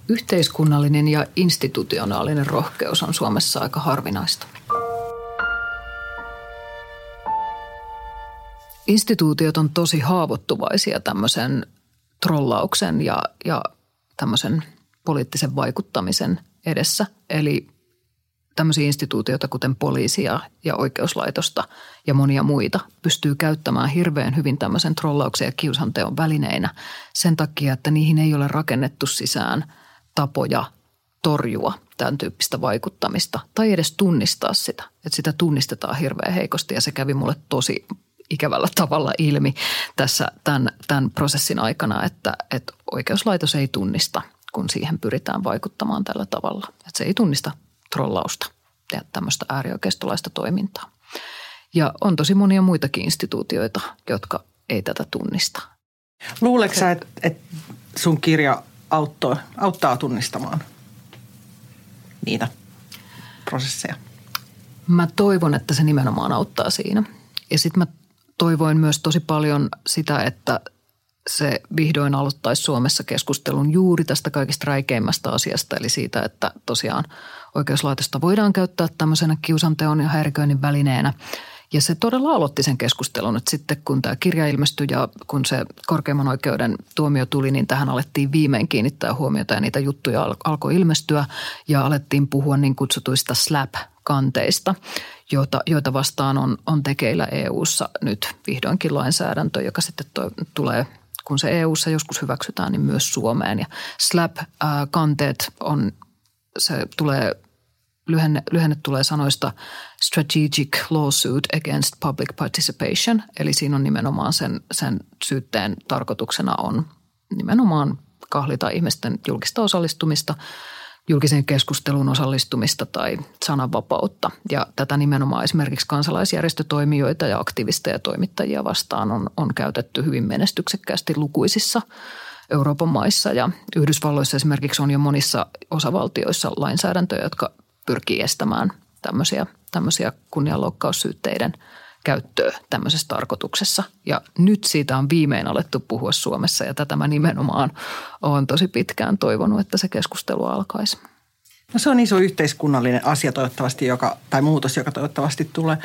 Yhteiskunnallinen ja institutionaalinen rohkeus on Suomessa aika harvinaista. Instituutiot on tosi haavoittuvaisia tämmöisen trollauksen ja, ja tämmöisen poliittisen vaikuttamisen edessä. Eli tämmöisiä instituutioita, kuten poliisia ja oikeuslaitosta ja monia muita, pystyy käyttämään hirveän hyvin tämmöisen trollauksen ja kiusanteon välineinä sen takia, että niihin ei ole rakennettu sisään – tapoja torjua tämän tyyppistä vaikuttamista tai edes tunnistaa sitä. Että sitä tunnistetaan hirveän heikosti ja se kävi mulle tosi ikävällä tavalla ilmi tässä tämän, tämän prosessin aikana, että, että oikeuslaitos ei tunnista, kun siihen pyritään vaikuttamaan tällä tavalla. Että se ei tunnista trollausta ja tämmöistä äärioikeistolaista toimintaa. Ja on tosi monia muitakin instituutioita, jotka ei tätä tunnista. Luuletko sä, että et sun kirja auttaa, auttaa tunnistamaan niitä prosesseja? Mä toivon, että se nimenomaan auttaa siinä. Ja sitten mä toivoin myös tosi paljon sitä, että se vihdoin aloittaisi Suomessa keskustelun juuri tästä kaikista räikeimmästä asiasta, eli siitä, että tosiaan oikeuslaitosta voidaan käyttää tämmöisenä kiusanteon ja häiriköinnin välineenä. Ja se todella aloitti sen keskustelun, että sitten kun tämä kirja ilmestyi ja kun se korkeimman oikeuden tuomio tuli, niin tähän alettiin viimein kiinnittää huomiota ja niitä juttuja alkoi ilmestyä ja alettiin puhua niin kutsutuista SLAP-kanteista, joita, joita vastaan on, on tekeillä EU-ssa nyt vihdoinkin lainsäädäntö, joka sitten to, tulee kun se EU-ssa joskus hyväksytään, niin myös Suomeen. Ja SLAP-kanteet on, se tulee lyhenne, lyhenne tulee sanoista Strategic Lawsuit Against Public Participation, eli siinä on nimenomaan sen, sen syytteen tarkoituksena on nimenomaan kahlita ihmisten julkista osallistumista, julkiseen keskusteluun osallistumista tai sananvapautta. Ja tätä nimenomaan esimerkiksi kansalaisjärjestötoimijoita ja aktivisteja ja toimittajia vastaan on, on käytetty hyvin menestyksekkäästi lukuisissa Euroopan maissa ja Yhdysvalloissa esimerkiksi on jo monissa osavaltioissa lainsäädäntöjä, jotka pyrkii estämään tämmöisiä, tämmöisiä kunnianloukkaussyytteiden käyttöä tämmöisessä tarkoituksessa. Ja nyt siitä on viimein alettu puhua Suomessa ja tätä mä nimenomaan olen tosi pitkään toivonut, että se keskustelu alkaisi. No se on iso yhteiskunnallinen asia toivottavasti, joka, tai muutos, joka toivottavasti tulee.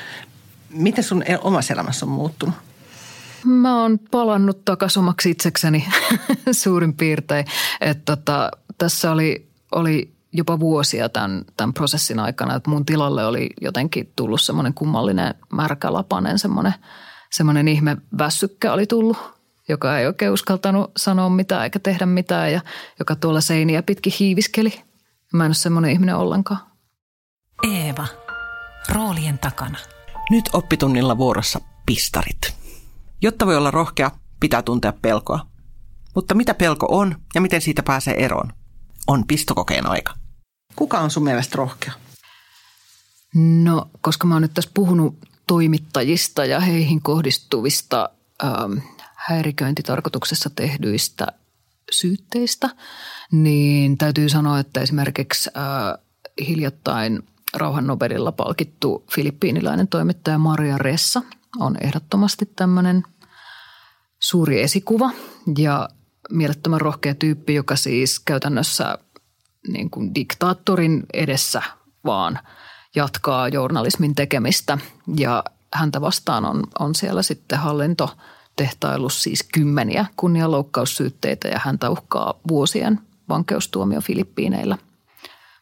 Miten sun omassa elämässä on muuttunut? Mä oon palannut takaisin omaksi itsekseni (laughs) suurin piirtein. Että tota, tässä oli, oli jopa vuosia tämän, tämän prosessin aikana, että mun tilalle oli jotenkin tullut semmoinen kummallinen märkälapanen, semmoinen, semmoinen ihme väsykkä oli tullut, joka ei oikein uskaltanut sanoa mitään eikä tehdä mitään ja joka tuolla seiniä pitkin hiiviskeli. Mä en ole semmoinen ihminen ollenkaan. Eeva, roolien takana. Nyt oppitunnilla vuorossa pistarit. Jotta voi olla rohkea, pitää tuntea pelkoa. Mutta mitä pelko on ja miten siitä pääsee eroon? On pistokokeen aika. Kuka on sun mielestä rohkea? No, koska mä oon nyt tässä puhunut toimittajista ja heihin kohdistuvista ähm, häiriköintitarkoituksessa tehdyistä syytteistä, niin täytyy sanoa, että esimerkiksi äh, hiljattain Rauhan Nobelilla palkittu filippiiniläinen toimittaja Maria Ressa on ehdottomasti tämmöinen suuri esikuva ja mielettömän rohkea tyyppi, joka siis käytännössä niin kuin diktaattorin edessä vaan jatkaa journalismin tekemistä ja häntä vastaan on, on siellä sitten hallinto tehtailu siis kymmeniä kunnianloukkaussyytteitä ja häntä uhkaa vuosien vankeustuomio Filippiineillä.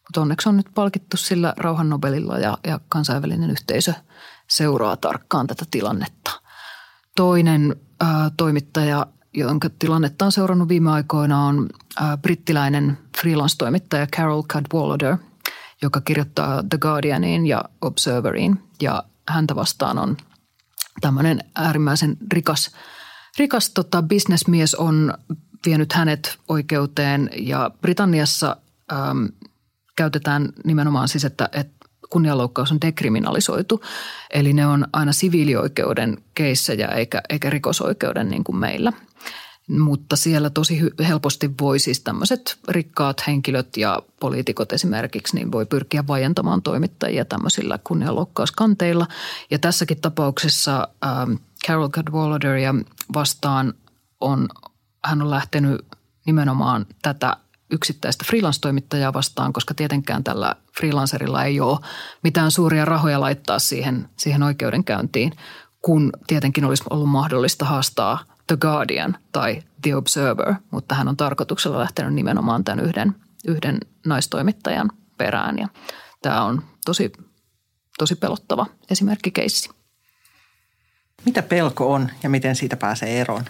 Mutta onneksi on nyt palkittu sillä rauhan Nobelilla ja, ja kansainvälinen yhteisö seuraa tarkkaan tätä tilannetta. Toinen ää, toimittaja jonka tilannetta on seurannut viime aikoina, on brittiläinen freelance-toimittaja Carol Cadwallader, joka kirjoittaa The Guardianiin ja Observeriin. Ja häntä vastaan on tämmöinen äärimmäisen rikas, rikas tota, bisnesmies on vienyt hänet oikeuteen ja Britanniassa ähm, käytetään nimenomaan siis, että, että kunnianloukkaus on dekriminalisoitu. Eli ne on aina siviilioikeuden keissejä eikä, eikä rikosoikeuden niin kuin meillä – mutta siellä tosi helposti voi siis tämmöiset rikkaat henkilöt ja poliitikot esimerkiksi, niin voi pyrkiä vajentamaan toimittajia tämmöisillä kunnianloukkauskanteilla. Ja tässäkin tapauksessa ähm, Carol Cadwalladeria vastaan on, hän on lähtenyt nimenomaan tätä yksittäistä freelance-toimittajaa vastaan, koska tietenkään tällä freelancerilla ei ole mitään suuria rahoja laittaa siihen, siihen oikeudenkäyntiin, kun tietenkin olisi ollut mahdollista haastaa – The Guardian tai The Observer, mutta hän on tarkoituksella lähtenyt nimenomaan tämän yhden, yhden naistoimittajan perään ja tämä on tosi, tosi pelottava esimerkkikeissi. Mitä pelko on ja miten siitä pääsee eroon?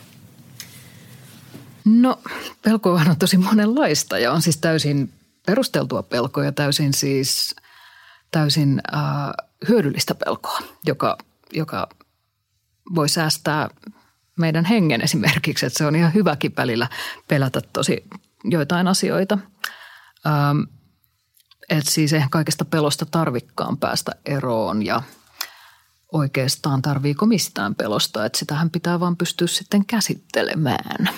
No pelko on tosi monenlaista ja on siis täysin perusteltua pelkoa ja täysin siis täysin äh, hyödyllistä pelkoa, joka, joka voi säästää meidän hengen esimerkiksi, että se on ihan hyväkin välillä pelätä tosi joitain asioita. Ähm, et siis eihän kaikesta pelosta tarvikkaan päästä eroon ja oikeastaan tarviiko mistään pelosta, että sitähän pitää vaan pystyä sitten käsittelemään.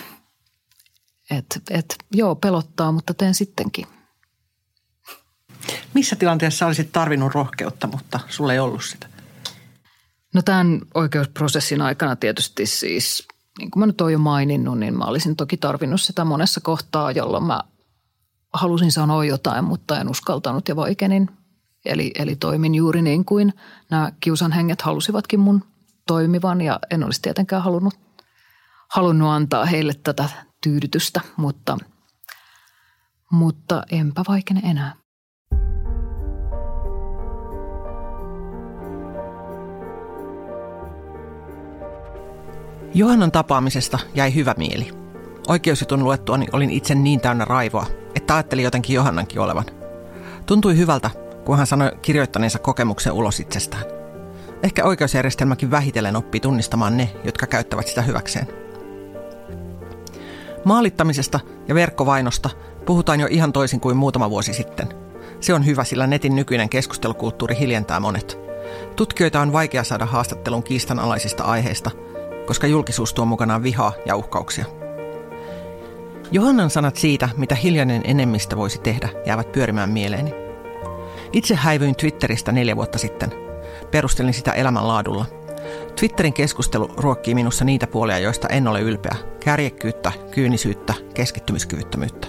Et, et, joo, pelottaa, mutta teen sittenkin. Missä tilanteessa olisit tarvinnut rohkeutta, mutta sulla ei ollut sitä? No tämän oikeusprosessin aikana tietysti siis, niin kuin mä nyt olen jo maininnut, niin mä olisin toki tarvinnut sitä monessa kohtaa, jolloin mä halusin sanoa jotain, mutta en uskaltanut ja vaikenin. Eli, eli toimin juuri niin kuin nämä kiusanhenget halusivatkin mun toimivan ja en olisi tietenkään halunnut, halunnut antaa heille tätä tyydytystä, mutta, mutta enpä vaikene enää. Johannan tapaamisesta jäi hyvä mieli. Oikeusjutun luettuani olin itse niin täynnä raivoa, että ajattelin jotenkin Johannankin olevan. Tuntui hyvältä, kun hän sanoi kirjoittaneensa kokemuksen ulos itsestään. Ehkä oikeusjärjestelmäkin vähitellen oppii tunnistamaan ne, jotka käyttävät sitä hyväkseen. Maalittamisesta ja verkkovainosta puhutaan jo ihan toisin kuin muutama vuosi sitten. Se on hyvä, sillä netin nykyinen keskustelukulttuuri hiljentää monet. Tutkijoita on vaikea saada haastattelun kiistanalaisista aiheista, koska julkisuus tuo mukanaan vihaa ja uhkauksia. Johannan sanat siitä, mitä hiljainen enemmistö voisi tehdä, jäävät pyörimään mieleeni. Itse häivyin Twitteristä neljä vuotta sitten. Perustelin sitä elämänlaadulla – Twitterin keskustelu ruokkii minussa niitä puolia, joista en ole ylpeä. Kärjekkyyttä, kyynisyyttä, keskittymiskyvyttömyyttä.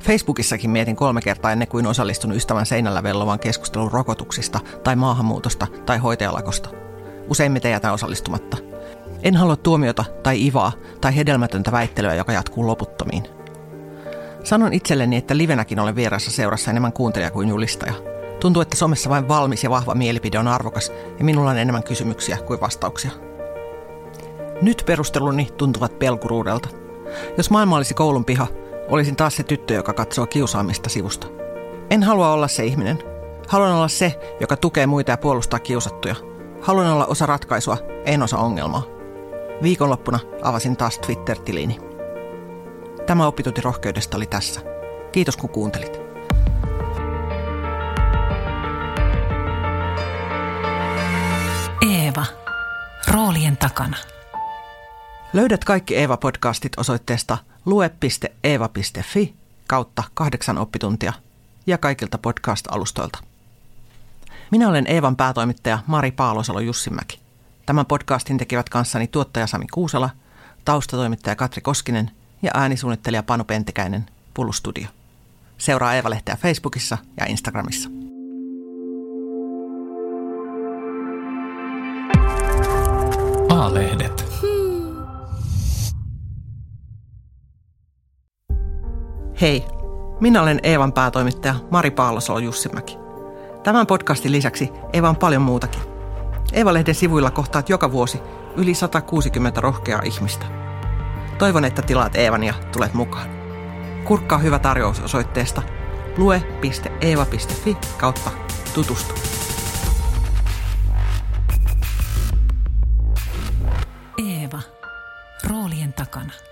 Facebookissakin mietin kolme kertaa ennen kuin osallistun ystävän seinällä vellovan keskustelun rokotuksista tai maahanmuutosta tai hoitajalakosta. Useimmiten jätän osallistumatta. En halua tuomiota tai ivaa tai hedelmätöntä väittelyä, joka jatkuu loputtomiin. Sanon itselleni, että livenäkin olen vierassa seurassa enemmän kuuntelija kuin julistaja – Tuntuu, että somessa vain valmis ja vahva mielipide on arvokas ja minulla on enemmän kysymyksiä kuin vastauksia. Nyt perusteluni tuntuvat pelkuruudelta. Jos maailma olisi koulun piha, olisin taas se tyttö, joka katsoo kiusaamista sivusta. En halua olla se ihminen. Haluan olla se, joka tukee muita ja puolustaa kiusattuja. Haluan olla osa ratkaisua, en osa ongelmaa. Viikonloppuna avasin taas Twitter-tilini. Tämä oppitunti rohkeudesta oli tässä. Kiitos kun kuuntelit. Eeva. Roolien takana. Löydät kaikki Eeva-podcastit osoitteesta lue.eeva.fi kautta kahdeksan oppituntia ja kaikilta podcast-alustoilta. Minä olen Eevan päätoimittaja Mari Paalosalo Jussimäki. Tämän podcastin tekivät kanssani tuottaja Sami Kuusala, taustatoimittaja Katri Koskinen ja äänisuunnittelija Panu Pentikäinen Pulustudio. Seuraa Eeva-lehteä Facebookissa ja Instagramissa. Maalehdet. Hei, minä olen Eevan päätoimittaja Mari Paalosolo Jussimäki. Tämän podcastin lisäksi Eeva on paljon muutakin. Eeva-lehden sivuilla kohtaat joka vuosi yli 160 rohkeaa ihmistä. Toivon, että tilaat Eevan ja tulet mukaan. Kurkkaa hyvä tarjous osoitteesta lue.eeva.fi kautta tutustu. Eeva. Roolien takana.